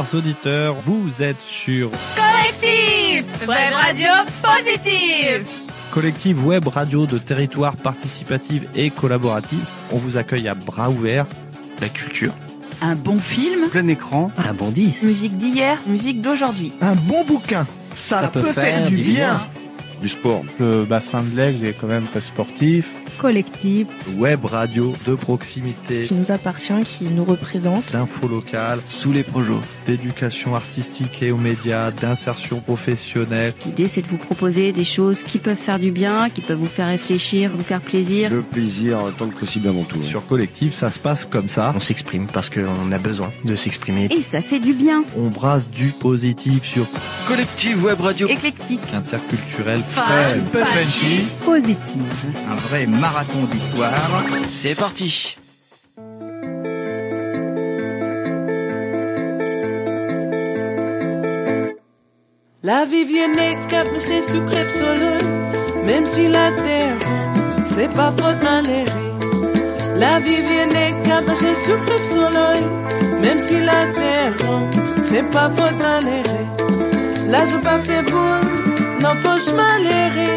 Chers auditeurs, vous êtes sur Collectif Web Radio Positive Collective Web Radio de territoire participatif et collaboratif. On vous accueille à bras ouverts. La culture. Un bon film, Plein écran. Un bon 10. musique d'hier, musique d'aujourd'hui. Un bon bouquin, ça, peut, faire, du bien. Du sport. Le bassin de l'Aigle est quand même très sportif. Collective. Web radio de proximité. qui nous appartient, qui nous représente. D'infos locales. Sous les projets. D'éducation artistique et aux médias. D'insertion professionnelle. L'idée, c'est de vous proposer des choses qui peuvent faire du bien, qui peuvent vous faire réfléchir, vous faire plaisir. Le plaisir tant que possible avant tout. Sur Collectif, ça se passe comme ça. On s'exprime parce qu'on a besoin de s'exprimer. Et ça fait du bien. On brasse du positif sur Collective Web Radio. Éclectique. Interculturel. Fun, fun, punchy. Positive. Un vrai marathon d'histoire. C'est parti. La vie vient cap c'est sucré soleil, même si la terre, c'est pas faute malheureuse. La vie vient cap c'est sucré soleil, même si la terre, c'est pas faute malheureuse. Là, je pas fait bon, non poche malheureux,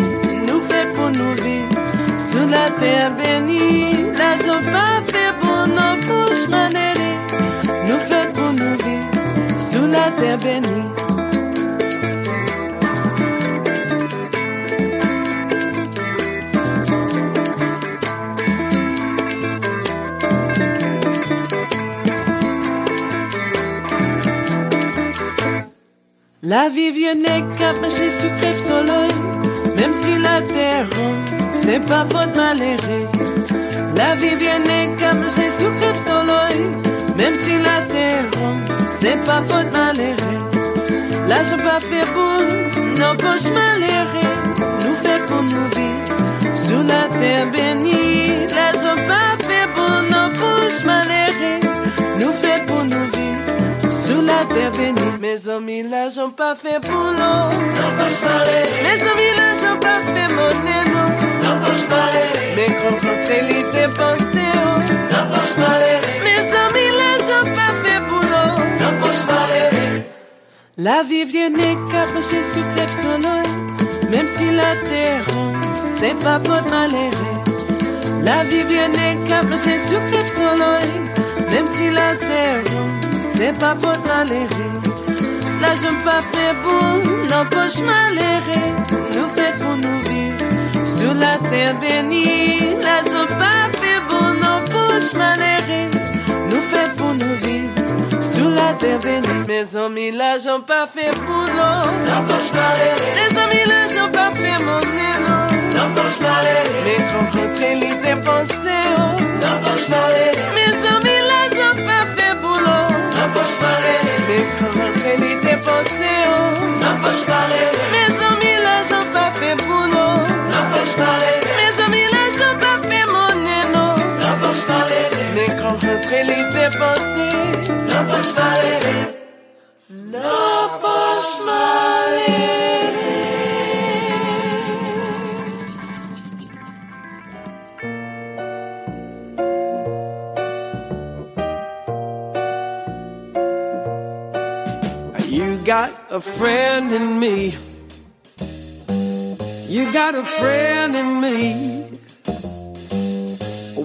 nous fait pour nous vivre. Sous la terre bénie, là, je pas fait bon, non poche malheureux, nous fait pour nous vivre. Sous la terre bénie. La vie vient sucré soleil, même si la terre c'est pas faute malheureux. La vie vient cap j'ai sucré soleil, même si la terre c'est pas faute malheureux. Là je pas fait bon, non poche malheureux, nous fait pour nous vivre sous la terre bénie. Là je pas fait bon, non poche malheureux, nous fait pour nous vivre sous la terre bénie. Mes amis là j'en pas fait boulot, non poche malheureux. Mes amis là j'en pas fait monnaie, non, T'approches pas les Mes pensées oh. les Mes amis là j'ai pas fait boulot La vie vient qu'approcher sous le Même si la terre c'est pas votre malheur La vie vient qu'approcher sous le Même si la terre c'est pas votre malheur Là je pas fait pour l'empoche malheur Nous fait pour nous vivre. Sur la terre bénie, la pas fait pour nos bouches nous fait pour nous vivre. Sur la terre bénie, mes amis, l'argent pas fait pour nous. Nos bouches malhérées. Mes amis, l'argent pas fait mon élan. Mes amis, pas fait pour nous. Oh. Mes amis, l'argent pas fait pour nous. L'empoche. Mes amis, la j'en pas fait mon non, l'empoche maléré. Mais rencontrer l'idée pensée, l'empoche maléré. L'empoche maléré. You got a friend in me. You got a friend in me.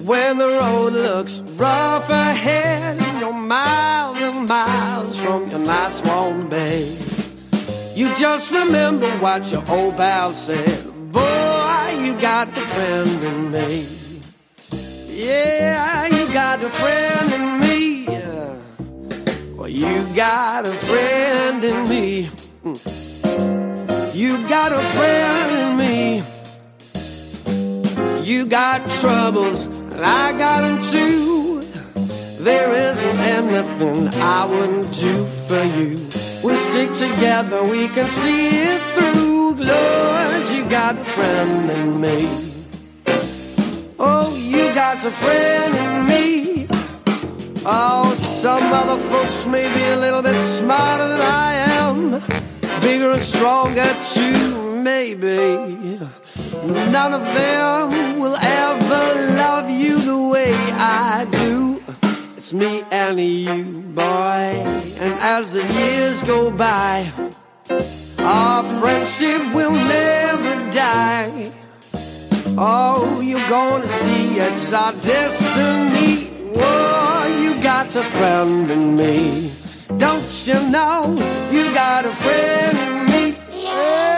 When the road looks rough ahead, you're miles and miles from your nice warm bed. You just remember what your old pal said. Boy, you got a friend in me. Yeah, you got a friend in me. Well, you got a friend in me. Mm. You got a friend in me. You got troubles, and I got them too. There isn't anything I wouldn't do for you. We stick together, we can see it through. Lord, you got a friend in me. Oh, you got a friend in me. Oh, some other folks may be a little bit smarter than I am, bigger and stronger too, maybe. None of them will ever love you the way I do. It's me and you, boy. And as the years go by, our friendship will never die. Oh, you're gonna see it's our destiny. Whoa, you got a friend in me. Don't you know you got a friend in me?